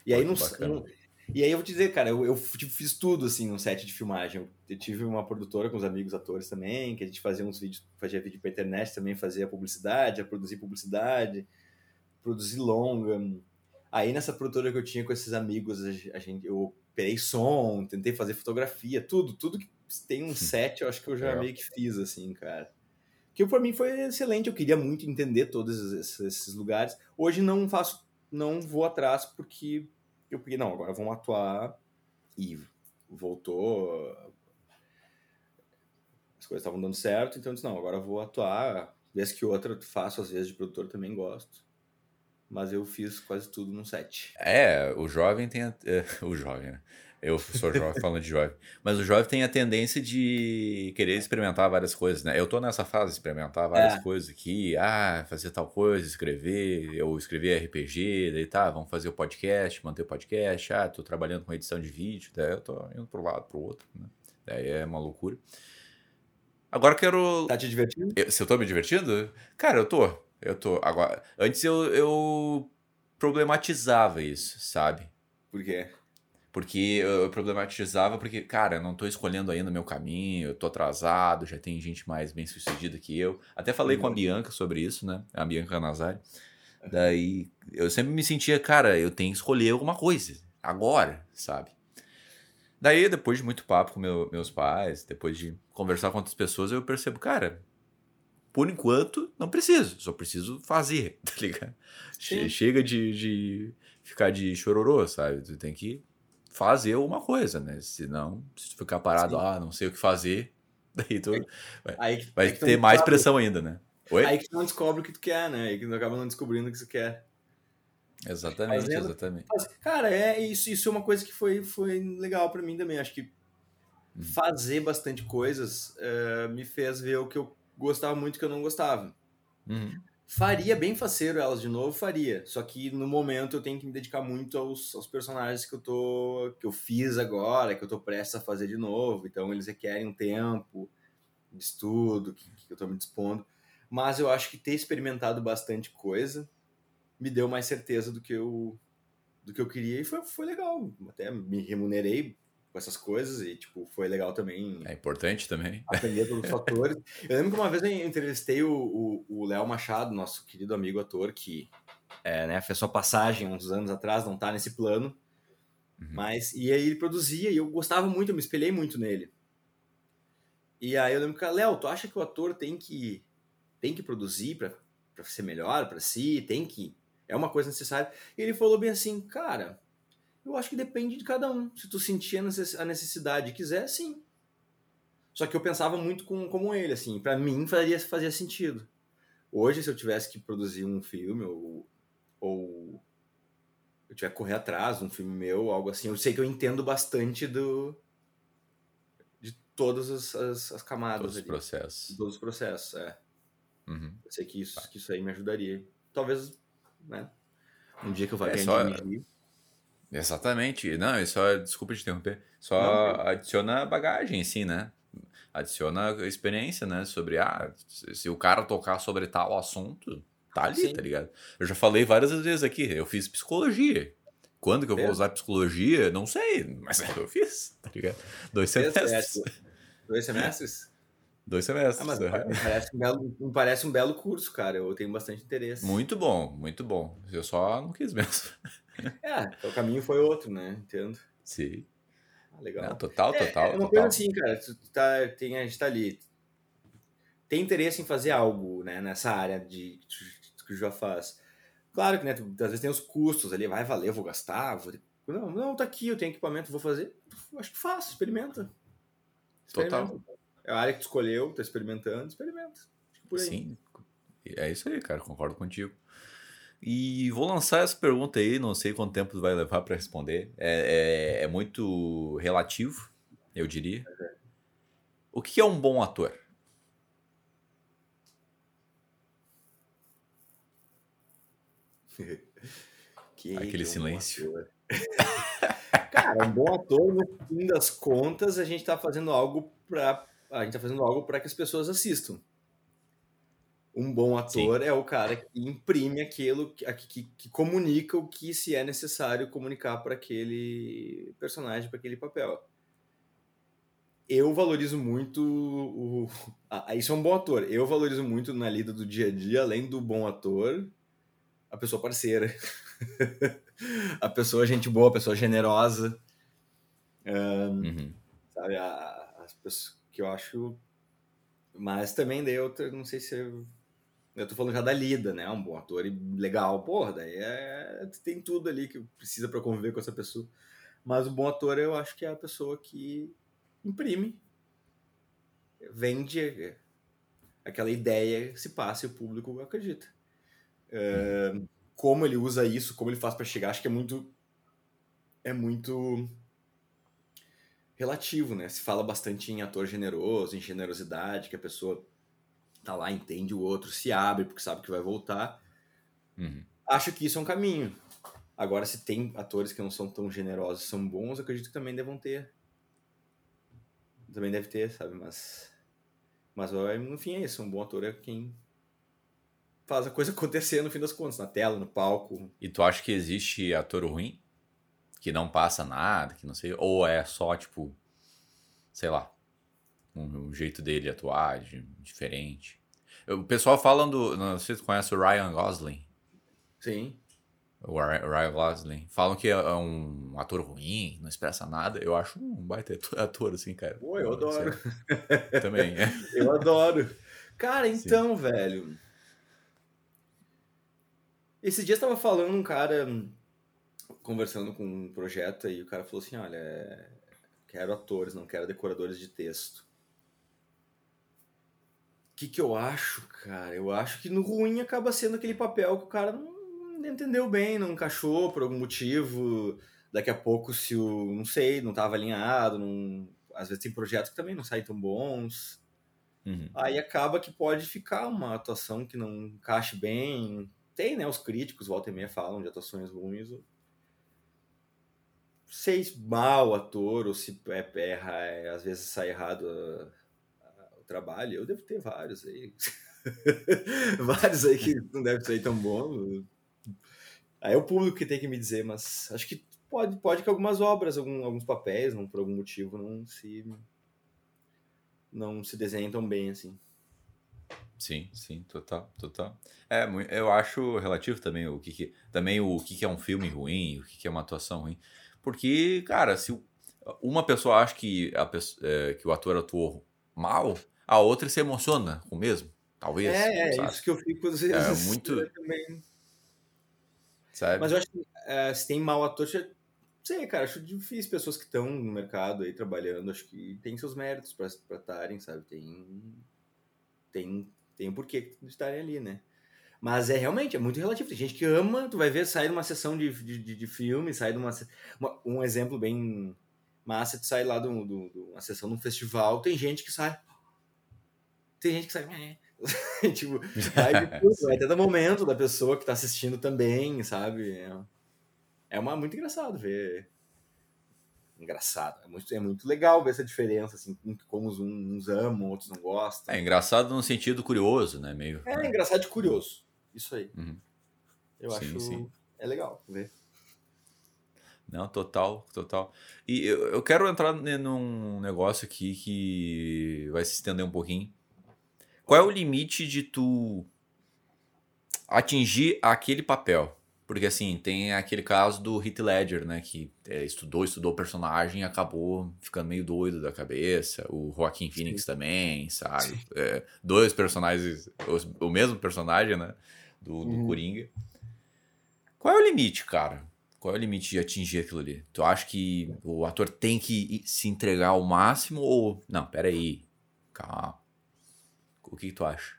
B: E Pô, aí, não, não, e aí eu vou te dizer, cara, eu, eu tipo, fiz tudo assim no set de filmagem. Eu tive uma produtora com os amigos atores também, que a gente fazia uns vídeos, fazia vídeo pra internet também, fazia publicidade, a produzir publicidade, produzir longa. Aí nessa produtora que eu tinha com esses amigos, a gente, eu operei som, tentei fazer fotografia, tudo, tudo que tem um set, eu acho que eu já é. meio que fiz, assim, cara. Que para mim foi excelente, eu queria muito entender todos esses, esses lugares. Hoje não faço, não vou atrás porque eu peguei, não, agora vamos atuar. E voltou. As coisas estavam dando certo, então eu disse, não, agora vou atuar. Vez que outra faço, às vezes, de produtor também gosto. Mas eu fiz quase tudo num set.
A: É, o jovem tem. A, é, o jovem, né? Eu sou jovem falando de jovem. Mas o jovem tem a tendência de querer experimentar várias coisas, né? Eu tô nessa fase de experimentar várias é. coisas aqui. Ah, fazer tal coisa, escrever. Eu escrevi RPG, daí tá, vamos fazer o podcast, manter o podcast. Ah, tô trabalhando com edição de vídeo. Daí eu tô indo pro lado, pro outro, né? Daí é uma loucura. Agora eu quero.
B: Tá te divertindo?
A: Eu, se eu tô me divertindo? Cara, eu tô. Eu tô. Agora, antes eu, eu problematizava isso, sabe?
B: Por quê?
A: Porque eu problematizava, porque, cara, eu não tô escolhendo ainda o meu caminho, eu tô atrasado, já tem gente mais bem sucedida que eu. Até falei uhum. com a uhum. Bianca sobre isso, né? A Bianca Nazari. Daí eu sempre me sentia, cara, eu tenho que escolher alguma coisa, agora, sabe? Daí, depois de muito papo com meu, meus pais, depois de conversar com outras pessoas, eu percebo, cara, por enquanto, não preciso, só preciso fazer, tá ligado? Sim. Chega de, de ficar de chororô, sabe? Tu tem que fazer uma coisa, né? Senão, se tu ficar parado, Sim. ah, não sei o que fazer, daí tu vai, aí, vai ter mais pressão ainda, né?
B: Oi? Aí que tu não descobre o que tu quer, né? Aí que tu acaba não descobrindo o que tu quer.
A: Exatamente, Fazendo, exatamente.
B: Cara, é isso, isso é uma coisa que foi, foi legal para mim também. Acho que hum. fazer bastante coisas uh, me fez ver o que eu gostava muito que eu não gostava.
A: Uhum.
B: Faria bem faceiro elas de novo, faria. Só que no momento eu tenho que me dedicar muito aos, aos personagens que eu tô. que eu fiz agora, que eu tô prestes a fazer de novo. Então eles requerem um tempo. de estudo que, que eu estou me dispondo. Mas eu acho que ter experimentado bastante coisa me deu mais certeza do que eu, do que eu queria e foi, foi legal. Até me remunerei com essas coisas e, tipo, foi legal também.
A: É importante também.
B: Aprender todos os fatores. Eu lembro que uma vez eu entrevistei o Léo Machado, nosso querido amigo ator, que é, né, fez sua passagem uns anos atrás, não tá nesse plano. Uhum. Mas, e aí ele produzia e eu gostava muito, eu me espelhei muito nele. E aí eu lembro que, Léo, tu acha que o ator tem que, tem que produzir para ser melhor para si? Tem que. É uma coisa necessária. E ele falou bem assim, cara, eu acho que depende de cada um. Se tu sentir a necessidade e quiser, sim. Só que eu pensava muito com, como ele, assim. para mim fazia, fazia sentido. Hoje, se eu tivesse que produzir um filme ou, ou eu tiver que correr atrás um filme meu, algo assim, eu sei que eu entendo bastante do de todas as, as, as camadas.
A: Todos ali. os processos.
B: Todos os processos, é.
A: Uhum.
B: Eu sei que isso, tá. que isso aí me ajudaria. Talvez, né? Um dia que eu vá
A: é, só... Exatamente. Não, é só, desculpa te interromper, só não, adiciona bagagem, assim, né? Adiciona experiência, né? Sobre, ah, se o cara tocar sobre tal assunto, tá ali, Sim. tá ligado? Eu já falei várias vezes aqui, eu fiz psicologia. Quando que eu vou é. usar psicologia? Não sei, mas eu fiz, tá ligado? Dois semestres.
B: Dois semestres?
A: Dois semestres. Ah,
B: mas parece, um belo, me parece um belo curso, cara. Eu tenho bastante interesse.
A: Muito bom, muito bom. Eu só não quis mesmo.
B: É, o caminho foi outro, né? Entendo.
A: Sim.
B: Ah, legal. Não,
A: total,
B: é,
A: total.
B: É uma
A: total.
B: coisa assim, cara. Tu tá, tem, a gente tá ali. Tem interesse em fazer algo, né? Nessa área de, que tu já faz. Claro que, né? Tu, às vezes tem os custos ali. Vai valer, eu vou gastar. Vou... Não, não, tá aqui, eu tenho equipamento, vou fazer. Acho que faço, experimenta.
A: experimenta. Total.
B: É a área que tu escolheu, tá experimentando, experimenta.
A: Sim. É isso aí, cara. Concordo contigo. E vou lançar essa pergunta aí, não sei quanto tempo vai levar para responder. É, é, é, muito relativo, eu diria. O que é um bom ator? que Aquele silêncio.
B: Cara, um bom ator, no fim das contas, a gente está fazendo algo para a gente tá fazendo algo para que as pessoas assistam. Um bom ator Sim. é o cara que imprime aquilo, que, que, que, comunica o que se é necessário comunicar para aquele personagem, para aquele papel. Eu valorizo muito o. Ah, isso é um bom ator. Eu valorizo muito na lida do dia a dia, além do bom ator, a pessoa parceira. a pessoa gente boa, a pessoa generosa. Um, uhum. Sabe, a, as pessoas que eu acho. Mas também daí eu não sei se eu eu tô falando já da lida, né? Um bom ator e legal, porra, daí é, tem tudo ali que precisa para conviver com essa pessoa. Mas o bom ator eu acho que é a pessoa que imprime, vende aquela ideia, se passa e o público acredita. É, como ele usa isso, como ele faz para chegar, acho que é muito é muito relativo, né? Se fala bastante em ator generoso, em generosidade, que a pessoa tá lá, entende o outro, se abre porque sabe que vai voltar.
A: Uhum.
B: Acho que isso é um caminho. Agora, se tem atores que não são tão generosos, são bons, acredito que também devam ter. Também deve ter, sabe? Mas, mas no fim é isso. Um bom ator é quem faz a coisa acontecer no fim das contas, na tela, no palco.
A: E tu acha que existe ator ruim? Que não passa nada, que não sei. Ou é só, tipo, sei lá, um, jeito dele atuar de, diferente. O pessoal falando, não sei se tu conhece o Ryan Gosling.
B: Sim.
A: O Ryan Gosling. Falam que é um ator ruim, não expressa nada. Eu acho um baita ator, assim, cara.
B: Pô, eu adoro.
A: Também, é.
B: Eu adoro. Cara, então, Sim. velho. Esse dia estava falando um cara conversando com um projeto e o cara falou assim: olha, quero atores, não quero decoradores de texto que, que eu acho, cara? Eu acho que no ruim acaba sendo aquele papel que o cara não entendeu bem, não encaixou por algum motivo. Daqui a pouco, se o. Não sei, não estava alinhado. Não... Às vezes tem projetos que também não saem tão bons.
A: Uhum.
B: Aí acaba que pode ficar uma atuação que não encaixe bem. Tem, né? Os críticos, volta e meia, falam de atuações ruins. Sei mal ator, ou se é, erra, é, às vezes sai errado trabalho. Eu devo ter vários aí. vários aí que não deve ser tão bom. Aí é o público que tem que me dizer, mas acho que pode, pode que algumas obras, algum, alguns papéis, não por algum motivo, não se não se desenhem tão bem assim.
A: Sim, sim, total, total. É, eu acho relativo também o que, que também o que, que é um filme ruim, o que, que é uma atuação ruim. Porque, cara, se uma pessoa acha que, a, é, que o ator atuou mal, a outra se emociona com o mesmo. Talvez.
B: É, é isso que eu fico às vezes.
A: É muito.
B: Também. Sabe? Mas eu acho que é, se tem mau ator, sei, cara, acho difícil pessoas que estão no mercado aí trabalhando, acho que tem seus méritos para estarem, sabe? Tem tem tem um porquê de estarem ali, né? Mas é realmente, é muito relativo. Tem gente que ama, tu vai ver, sair de uma sessão de, de, de filme, sair de uma, uma, Um exemplo bem massa, tu sai lá de uma sessão de um festival, tem gente que sai. Tem gente que sai. tipo, vai, vai até do momento da pessoa que tá assistindo também, sabe? É, é uma, muito engraçado ver. Engraçado. É muito, é muito legal ver essa diferença, assim, como uns, uns amam, outros não gostam.
A: É engraçado no sentido curioso, né? Meio.
B: É, engraçado e curioso. Isso aí. Uhum. Eu sim, acho. Sim. É legal ver.
A: Não, total, total. E eu, eu quero entrar num negócio aqui que vai se estender um pouquinho. Qual é o limite de tu atingir aquele papel? Porque assim, tem aquele caso do Heath Ledger, né? Que é, estudou, estudou o personagem e acabou ficando meio doido da cabeça. O Joaquim Phoenix Sim. também, sabe? É, dois personagens, o, o, mesmo personagem, né? Do, do uhum. Coringa. Qual é o limite, cara? Qual é o limite de atingir aquilo ali? Tu acha que o ator tem que se entregar ao máximo ou... Não, peraí. Calma. O que, que tu acha?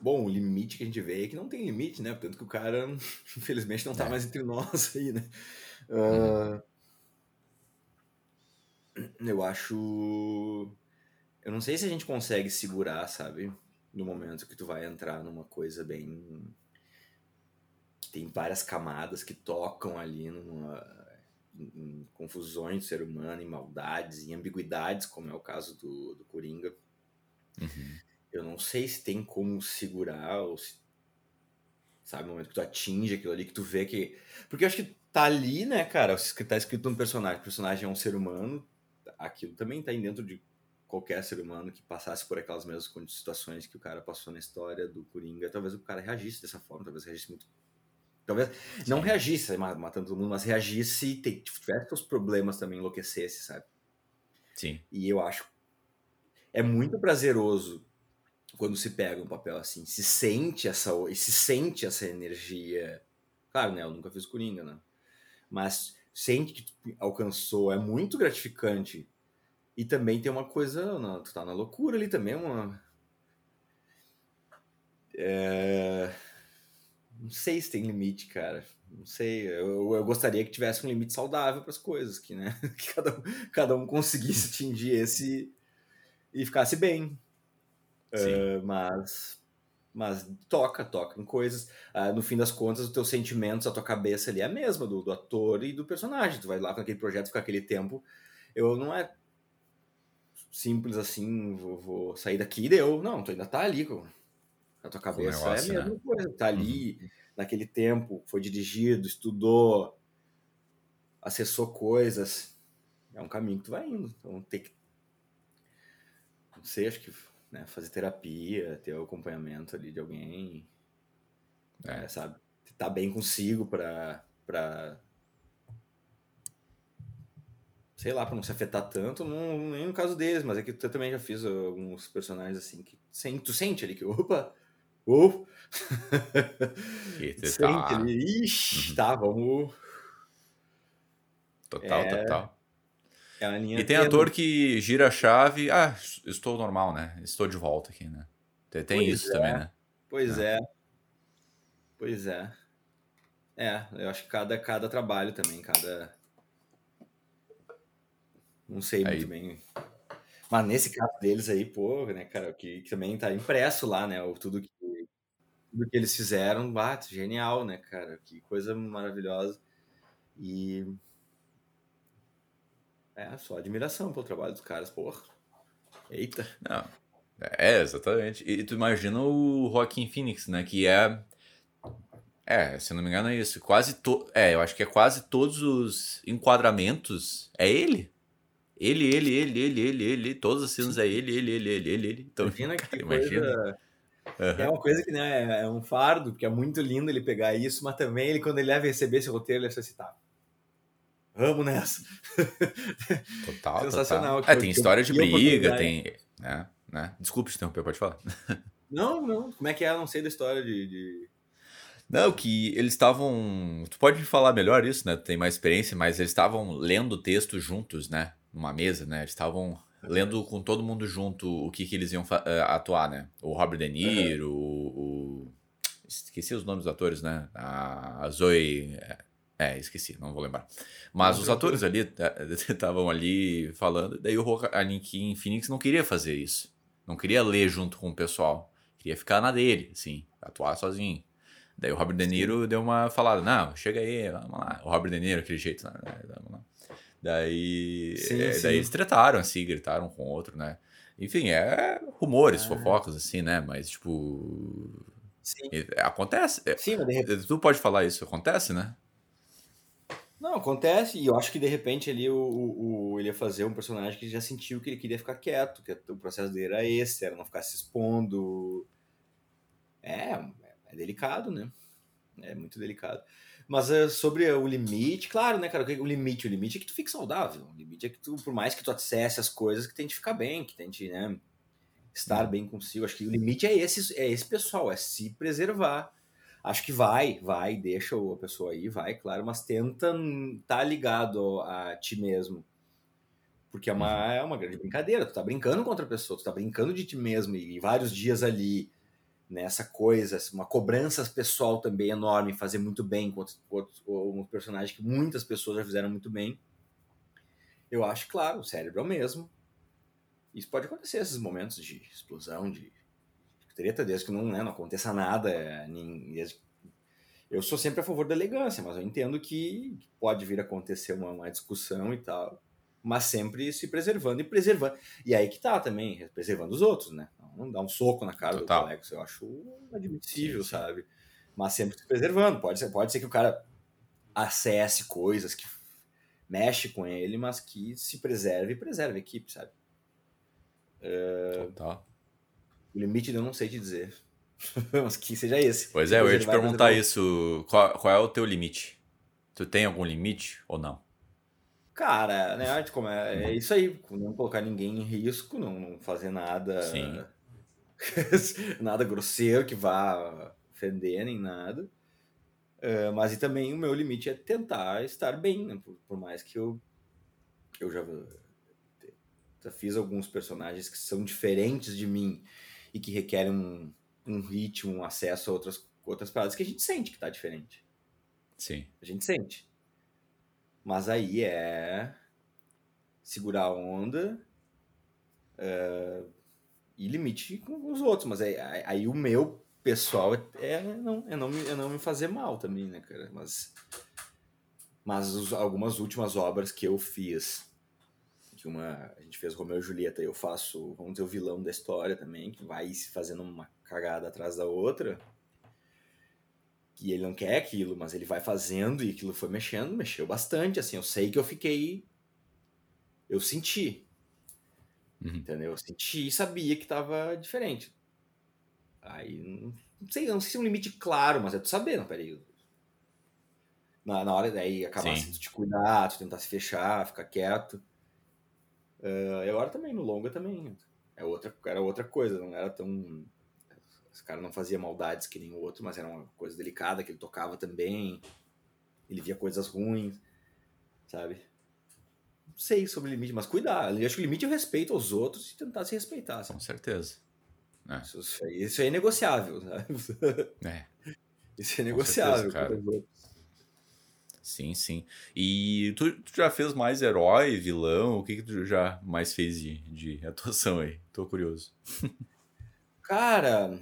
B: Bom, o limite que a gente vê é que não tem limite, né? Tanto que o cara, infelizmente, não tá é. mais entre nós aí, né? Uh, eu acho. Eu não sei se a gente consegue segurar, sabe? No momento que tu vai entrar numa coisa bem. que tem várias camadas que tocam ali numa. Em, em confusões do ser humano, em maldades, em ambiguidades, como é o caso do, do Coringa. Uhum. Eu não sei se tem como segurar ou se. Sabe, no momento que tu atinge aquilo ali, que tu vê que. Porque eu acho que tá ali, né, cara? Tá escrito no personagem. O personagem é um ser humano. Aquilo também tá aí dentro de qualquer ser humano que passasse por aquelas mesmas situações que o cara passou na história do Coringa. Talvez o cara reagisse dessa forma, talvez reagisse muito. Talvez Sim. não reagisse matando todo mundo, mas reagisse e tivesse os problemas também, enlouquecesse, sabe?
A: Sim.
B: E eu acho. É muito prazeroso quando se pega um papel assim, se sente essa, se sente essa energia. Claro, né? Eu nunca fiz Coringa, né? Mas sente que tu alcançou, é muito gratificante. E também tem uma coisa, não, tu tá na loucura ali também, uma. É... Não sei se tem limite, cara. Não sei. Eu, eu gostaria que tivesse um limite saudável para as coisas, que, né? que cada, cada um conseguisse atingir esse e ficasse bem. Uh, mas mas toca, toca em coisas. Uh, no fim das contas, os teus sentimentos, a tua cabeça ali é a mesma do, do ator e do personagem. Tu vai lá com aquele projeto, ficar aquele tempo. Eu não é simples assim, vou, vou sair daqui e deu. Não, tu ainda tá ali com a tua cabeça. Negócio, é a mesma né? coisa. Tá ali uhum. naquele tempo, foi dirigido, estudou, acessou coisas. É um caminho que tu vai indo. Então tem que. Não sei, acho que né? Fazer terapia, ter o acompanhamento ali de alguém, é. É, sabe? Tá bem consigo para para sei lá, para não se afetar tanto, não, nem no caso deles, mas é que eu também já fiz alguns personagens assim que sente, tu sente ali que, opa, uh, sente tá... ali, ixi, uhum. tá, vamos...
A: Total, é... total. É e tem ator que gira a chave, ah, estou normal, né? Estou de volta aqui, né? Tem, tem isso é. também, né?
B: Pois é. é. Pois é. É, eu acho que cada, cada trabalho também, cada. Não sei aí. muito bem. Mas nesse caso deles aí, pô, né, cara, que, que também tá impresso lá, né? O, tudo, que, tudo que eles fizeram, bate, genial, né, cara? Que coisa maravilhosa. E é, só admiração pelo trabalho dos caras, porra. Eita.
A: Não. É, exatamente. E tu imagina o Joaquim Phoenix, né? Que é. É, se não me engano é isso. Quase to... É, eu acho que é quase todos os enquadramentos. É ele. Ele, ele, ele, ele, ele, ele. Todas as cenas é ele, ele, ele, ele, ele, ele.
B: Então, imagina que imagina. coisa. Uhum. É uma coisa que né, é um fardo, porque é muito lindo ele pegar isso, mas também ele, quando ele deve receber esse roteiro, ele vai citar. Vamos nessa.
A: Total. Sensacional. Total. É, tem história de briga, tem. Né, né? Desculpe te interromper, pode falar.
B: Não, não. Como é que é? Eu não sei da história de... de...
A: Não, que eles estavam. Tu pode me falar melhor isso, né? Tu tem mais experiência, mas eles estavam lendo o texto juntos, né? Numa mesa, né? Eles estavam lendo com todo mundo junto o que, que eles iam uh, atuar, né? O Robert De Niro, uhum. o, o, Esqueci os nomes dos atores, né? A, a Zoe. É, é, esqueci, não vou lembrar. Mas os atores ali estavam ali falando, daí o Anakin Phoenix não queria fazer isso. Não queria ler junto com o pessoal. Queria ficar na dele, assim, atuar sozinho. Daí o Robert De Niro deu uma falada, não, chega aí, vamos lá. O Robert De Niro, aquele jeito, né? vamos lá. Daí, sim, é, sim. daí eles tretaram, assim, gritaram com o outro, né? Enfim, é rumores, ah. fofocas, assim, né? Mas, tipo. Sim. Acontece. É, sim, mas de repente... Tu pode falar isso, acontece, né?
B: Não, acontece, e eu acho que de repente ali o, o, o, ele ia fazer um personagem que já sentiu que ele queria ficar quieto, que o processo dele era esse, era não ficar se expondo. É, é delicado, né? É muito delicado. Mas uh, sobre o limite, claro, né, cara? O limite, o limite é que tu fique saudável. O limite é que tu, por mais que tu acesse as coisas, que tente ficar bem, que tente, né, estar bem consigo. Acho que o limite é esse, é esse pessoal, é se preservar. Acho que vai, vai, deixa a pessoa aí, vai, claro, mas tenta estar tá ligado a ti mesmo. Porque é uma, uhum. é uma grande brincadeira. Tu tá brincando contra a pessoa, tu tá brincando de ti mesmo e, e vários dias ali nessa coisa, assim, uma cobrança pessoal também enorme, fazer muito bem com um personagem que muitas pessoas já fizeram muito bem. Eu acho, claro, o cérebro é o mesmo. Isso pode acontecer, esses momentos de explosão, de treta, desde que não, né, não aconteça nada. Nem, eu sou sempre a favor da elegância, mas eu entendo que pode vir a acontecer uma, uma discussão e tal mas sempre se preservando e preservando. E aí que tá também, preservando os outros, né? Não dar um soco na cara Total. do colega, eu acho admissível, sabe? Mas sempre se preservando. Pode ser, pode ser que o cara acesse coisas que mexe com ele, mas que se preserve e preserve a equipe, sabe?
A: É... Total.
B: O limite eu não sei te dizer. mas que seja esse.
A: Pois é, eu ia te perguntar isso. Qual, qual é o teu limite? Tu tem algum limite ou não?
B: Cara, né, como é, é isso aí, não colocar ninguém em risco, não, não fazer nada Sim. nada grosseiro que vá ofender nem nada. Uh, mas e também o meu limite é tentar estar bem, né? por, por, mais que eu, eu já, já fiz alguns personagens que são diferentes de mim e que requerem um, um ritmo, um acesso a outras, outras paradas que a gente sente que tá diferente.
A: Sim.
B: A gente sente. Mas aí é segurar a onda uh, e limite com os outros. Mas aí, aí o meu pessoal é, é, não, é, não me, é não me fazer mal também, né, cara? Mas, mas os, algumas últimas obras que eu fiz, que uma, a gente fez Romeu e Julieta, eu faço, vamos dizer, o vilão da história também, que vai se fazendo uma cagada atrás da outra que ele não quer aquilo, mas ele vai fazendo e aquilo foi mexendo, mexeu bastante, assim, eu sei que eu fiquei eu senti. Uhum. Entendeu? Eu senti e sabia que tava diferente. Aí, não sei, não sei se é um limite claro, mas é tu saber, não, peraí. Na, na hora daí acabar assim, tu te cuidar, tu tentar se fechar, ficar quieto. Uh, e agora também, no longa também. É outra, era outra coisa, não era tão esse cara não fazia maldades que nem o outro, mas era uma coisa delicada que ele tocava também. Ele via coisas ruins, sabe? Não sei sobre o limite, mas cuidar. Eu acho que o limite é o respeito aos outros e tentar se respeitar.
A: Sabe? Com certeza.
B: É. Isso, aí, isso aí é negociável, sabe? É. Isso é negociável. Certeza,
A: sim, sim. E tu, tu, já fez mais herói, vilão? O que, que tu já mais fez de, de atuação aí? Tô curioso.
B: Cara,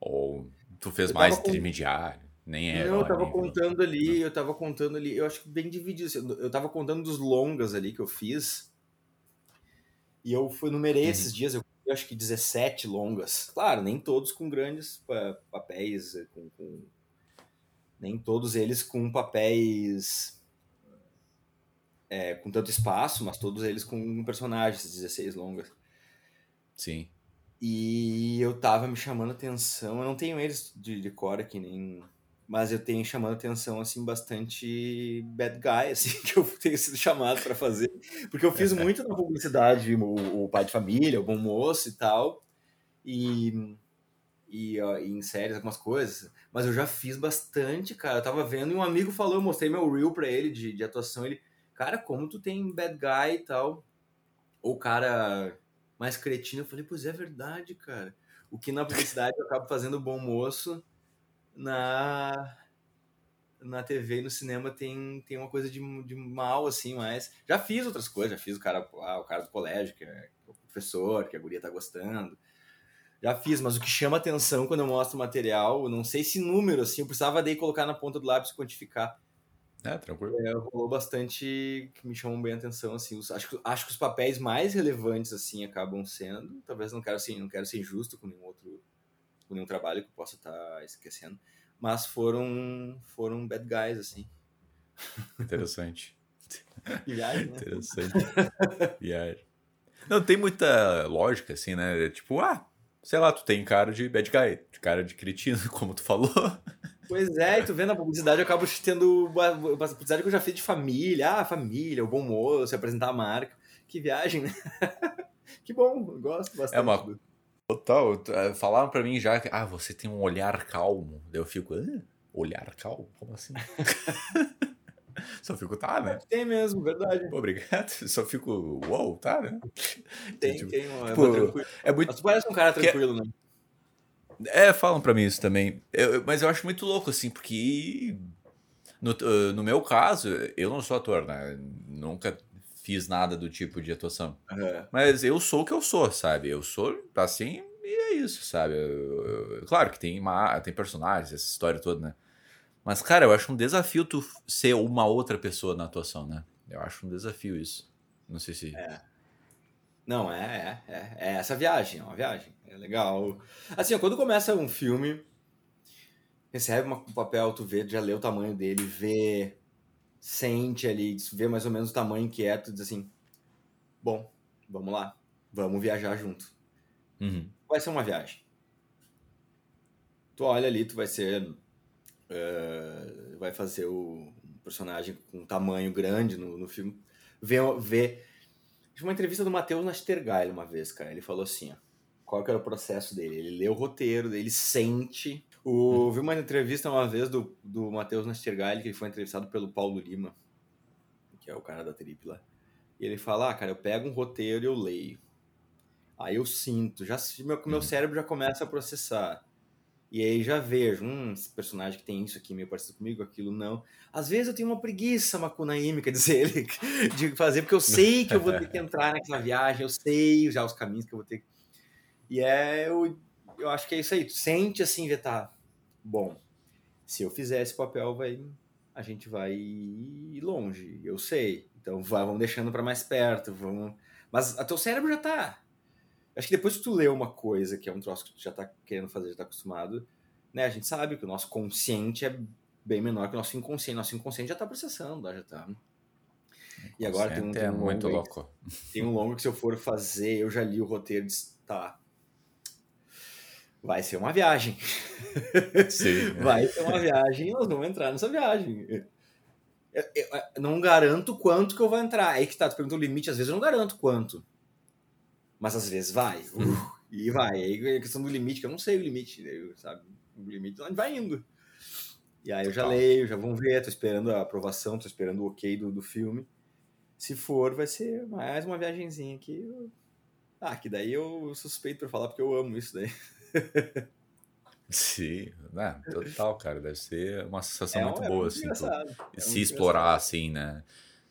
A: ou tu fez mais com... intermediário? Nem é.
B: Não, eu tava contando ali, eu tava contando ali, eu acho que bem dividido. Assim, eu tava contando dos longas ali que eu fiz. E eu fui, numerei uhum. esses dias, eu, eu acho que 17 longas. Claro, nem todos com grandes papéis, eh, com, com, nem todos eles com papéis é, com tanto espaço, mas todos eles com personagens, 16 longas.
A: Sim.
B: E eu tava me chamando atenção, eu não tenho eles de, de cor aqui, nem mas eu tenho chamado atenção assim bastante bad guy assim que eu tenho sido chamado para fazer porque eu fiz muito na publicidade o, o, pai de família o bom moço e tal e, e, e, em séries algumas coisas mas eu já fiz bastante cara eu tava vendo e um amigo falou eu mostrei meu reel para ele de, de atuação ele cara como tu tem bad guy e tal ou cara mais cretino eu falei pois é verdade cara o que na publicidade eu acabo fazendo bom moço na na TV e no cinema tem, tem uma coisa de, de mal, assim, mas já fiz outras coisas, já fiz o cara, ah, o cara do colégio, que é, o professor, que a guria tá gostando. Já fiz, mas o que chama atenção quando eu mostro o material, não sei se número, assim, eu precisava daí colocar na ponta do lápis quantificar.
A: É, tranquilo.
B: É, rolou bastante que me chamam bem a atenção, assim, os, acho, acho que os papéis mais relevantes, assim, acabam sendo, talvez não quero, assim, não quero ser injusto com nenhum outro com nenhum trabalho que eu possa estar tá esquecendo. Mas foram, foram bad guys, assim.
A: Interessante.
B: Viagem, né?
A: Interessante. Viagem. Não, tem muita lógica, assim, né? Tipo, ah, sei lá, tu tem cara de bad guy, de cara de cretino, como tu falou.
B: Pois é, e tu vendo a publicidade, eu acabo tendo a publicidade que eu já fiz de família, ah, família, o bom moço, apresentar a marca. Que viagem, né? que bom, gosto bastante.
A: É uma, Total, eh, falaram pra mim já que, ah, você tem um olhar calmo. Daí eu fico, ah, olhar calmo? Como assim? Só fico, tá, né?
B: Tem mesmo, verdade.
A: Pô, obrigado. Só fico, uou, tá, né?
B: Tem, tipo, tem, uma, tipo, é, é muito... Mas tu parece um cara tranquilo, que... né?
A: É, falam pra mim isso também. Eu, mas eu acho muito louco, assim, porque no, eh, no meu caso, eu não sou ator, né? Nunca fiz nada do tipo de atuação. É. Mas eu sou o que eu sou, sabe? Eu sou assim e é isso, sabe? Eu, eu, claro que tem, uma, tem personagens, essa história toda, né? Mas, cara, eu acho um desafio tu ser uma outra pessoa na atuação, né? Eu acho um desafio isso. Não sei se.
B: É. Não, é, é, é, é essa viagem, é uma viagem. É legal. Assim, ó, quando começa um filme, recebe um papel, tu vê, já lê o tamanho dele, vê sente ali, vê mais ou menos o tamanho que é, tu diz assim, bom, vamos lá, vamos viajar junto.
A: Uhum.
B: Vai ser uma viagem. Tu olha ali, tu vai ser, uh, vai fazer o personagem com um tamanho grande no, no filme, vê, vê uma entrevista do Matheus Nastergaile uma vez, cara, ele falou assim, ó, qual que era o processo dele, ele lê o roteiro, ele sente o, vi uma entrevista uma vez do, do Matheus Nastergaile, que ele foi entrevistado pelo Paulo Lima, que é o cara da Trip lá. E ele fala, ah, cara, eu pego um roteiro e eu leio. Aí eu sinto, já meu, meu uhum. cérebro já começa a processar. E aí já vejo, hum, esse personagem que tem isso aqui meio parecido comigo, aquilo não. Às vezes eu tenho uma preguiça, Macunaími, quer dizer, ele, de fazer, porque eu sei que eu vou ter que entrar naquela viagem, eu sei já os caminhos que eu vou ter. E é, eu, eu acho que é isso aí. Sente assim, vê, tá, bom, se eu fizer esse papel, vai, a gente vai longe, eu sei. Então vamos deixando para mais perto, vamos. Mas a teu cérebro já tá. Acho que depois que tu lê uma coisa que é um troço que tu já tá querendo fazer, já tá acostumado, né? A gente sabe que o nosso consciente é bem menor que o nosso inconsciente. Nosso inconsciente já tá processando, já tá. E agora tem um, tem
A: é
B: um
A: muito louco.
B: Tem um longo que se eu for fazer, eu já li o roteiro e tá, vai ser uma viagem.
A: Sim.
B: vai ser uma viagem e nós vamos entrar nessa viagem. Eu, eu, eu, não garanto quanto que eu vou entrar. Aí que tá, tu pergunta o limite, às vezes eu não garanto quanto. Mas às vezes vai. Uh, e vai. Aí a questão do limite, que eu não sei o limite, sabe? O limite onde vai indo. E aí eu já leio, já vamos ver, tô esperando a aprovação, tô esperando o ok do, do filme. Se for, vai ser mais uma viagenzinha aqui. Ah, que daí eu suspeito para falar porque eu amo isso daí.
A: Sim, né? Total, cara. Deve ser uma sensação é, muito
B: é
A: boa,
B: muito
A: assim.
B: É
A: se explorar, assim, né?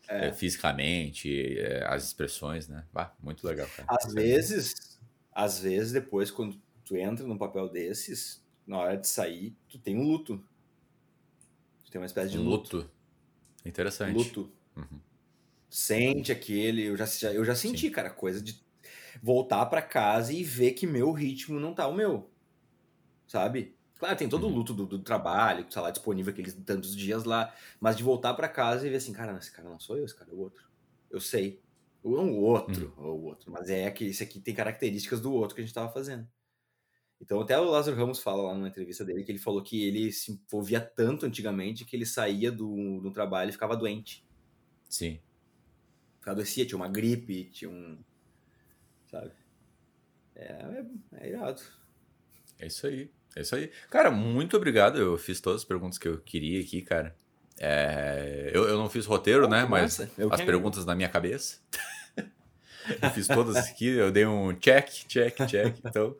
A: É. fisicamente, as expressões, né? Muito legal, cara.
B: Às vezes, às vezes, depois, quando tu entra num papel desses, na hora de sair, tu tem um luto. Tu tem uma espécie de luto. luto.
A: Interessante.
B: Luto. Uhum. Sente aquele. Eu já, eu já senti, Sim. cara, coisa de voltar para casa e ver que meu ritmo não tá o meu. Sabe? Claro, tem todo o uhum. luto do, do trabalho, tá lá disponível aqueles tantos dias lá, mas de voltar para casa e ver assim, cara, esse cara não sou eu, esse cara é o outro. Eu sei. Não o outro, hum. ou o outro, mas é que esse aqui tem características do outro que a gente tava fazendo. Então, até o Lázaro Ramos fala lá numa entrevista dele que ele falou que ele se envolvia tanto antigamente que ele saía do, do trabalho e ficava doente.
A: Sim.
B: Ficava adoecia, tinha uma gripe, tinha um. Sabe? É, é, é irado.
A: É isso aí. É isso aí. Cara, muito obrigado. Eu fiz todas as perguntas que eu queria aqui, cara. É, eu, eu não fiz roteiro, oh, né? Mas as perguntas na minha cabeça. eu fiz todas aqui, eu dei um check, check, check. Então,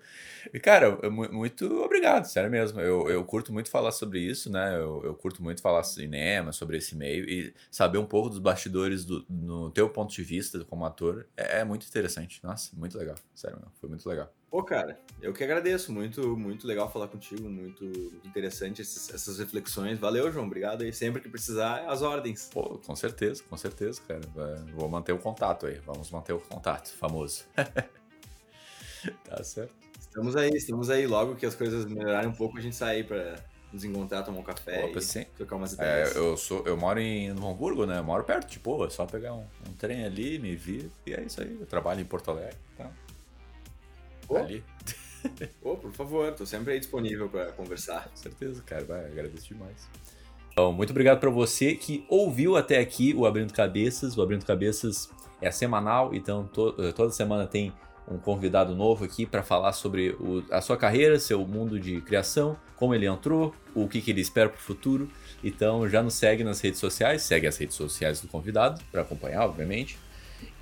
A: e, cara, muito obrigado, sério mesmo. Eu, eu curto muito falar sobre isso, né? Eu, eu curto muito falar cinema, sobre esse meio e saber um pouco dos bastidores do, no teu ponto de vista como ator é, é muito interessante. Nossa, muito legal. Sério, mesmo. foi muito legal.
B: Pô, cara, eu que agradeço. Muito, muito legal falar contigo. Muito, muito interessante esses, essas reflexões. Valeu, João. Obrigado aí. Sempre que precisar, as ordens.
A: Pô, com certeza, com certeza, cara. Vou manter o contato aí. Vamos manter o contato, famoso. tá certo.
B: Estamos aí, estamos aí. Logo que as coisas melhorarem um pouco, a gente sair para nos encontrar, tomar um café Opa, e sim. trocar umas
A: é, ideias. É, eu, sou, eu moro em Hamburgo, né? Eu moro perto, tipo, é só pegar um, um, trem ali, me vir, e é isso aí. Eu trabalho em Porto Alegre, tá?
B: Oh. Ali. oh, por favor, tô sempre aí disponível para conversar.
A: Com certeza, cara, vai, agradeço demais. Então, muito obrigado para você que ouviu até aqui o Abrindo Cabeças. O Abrindo Cabeças é semanal, então to toda semana tem um convidado novo aqui para falar sobre o, a sua carreira, seu mundo de criação, como ele entrou, o que, que ele espera para o futuro. Então já nos segue nas redes sociais, segue as redes sociais do convidado para acompanhar, obviamente.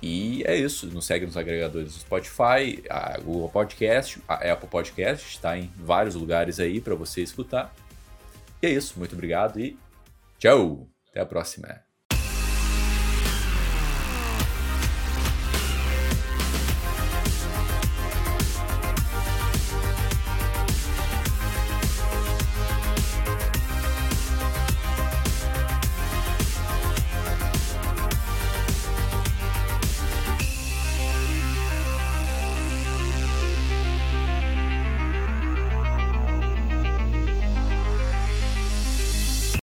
A: E é isso, nos segue nos agregadores do Spotify, a Google Podcast, a Apple Podcast, está em vários lugares aí para você escutar. E é isso, muito obrigado e tchau! Até a próxima!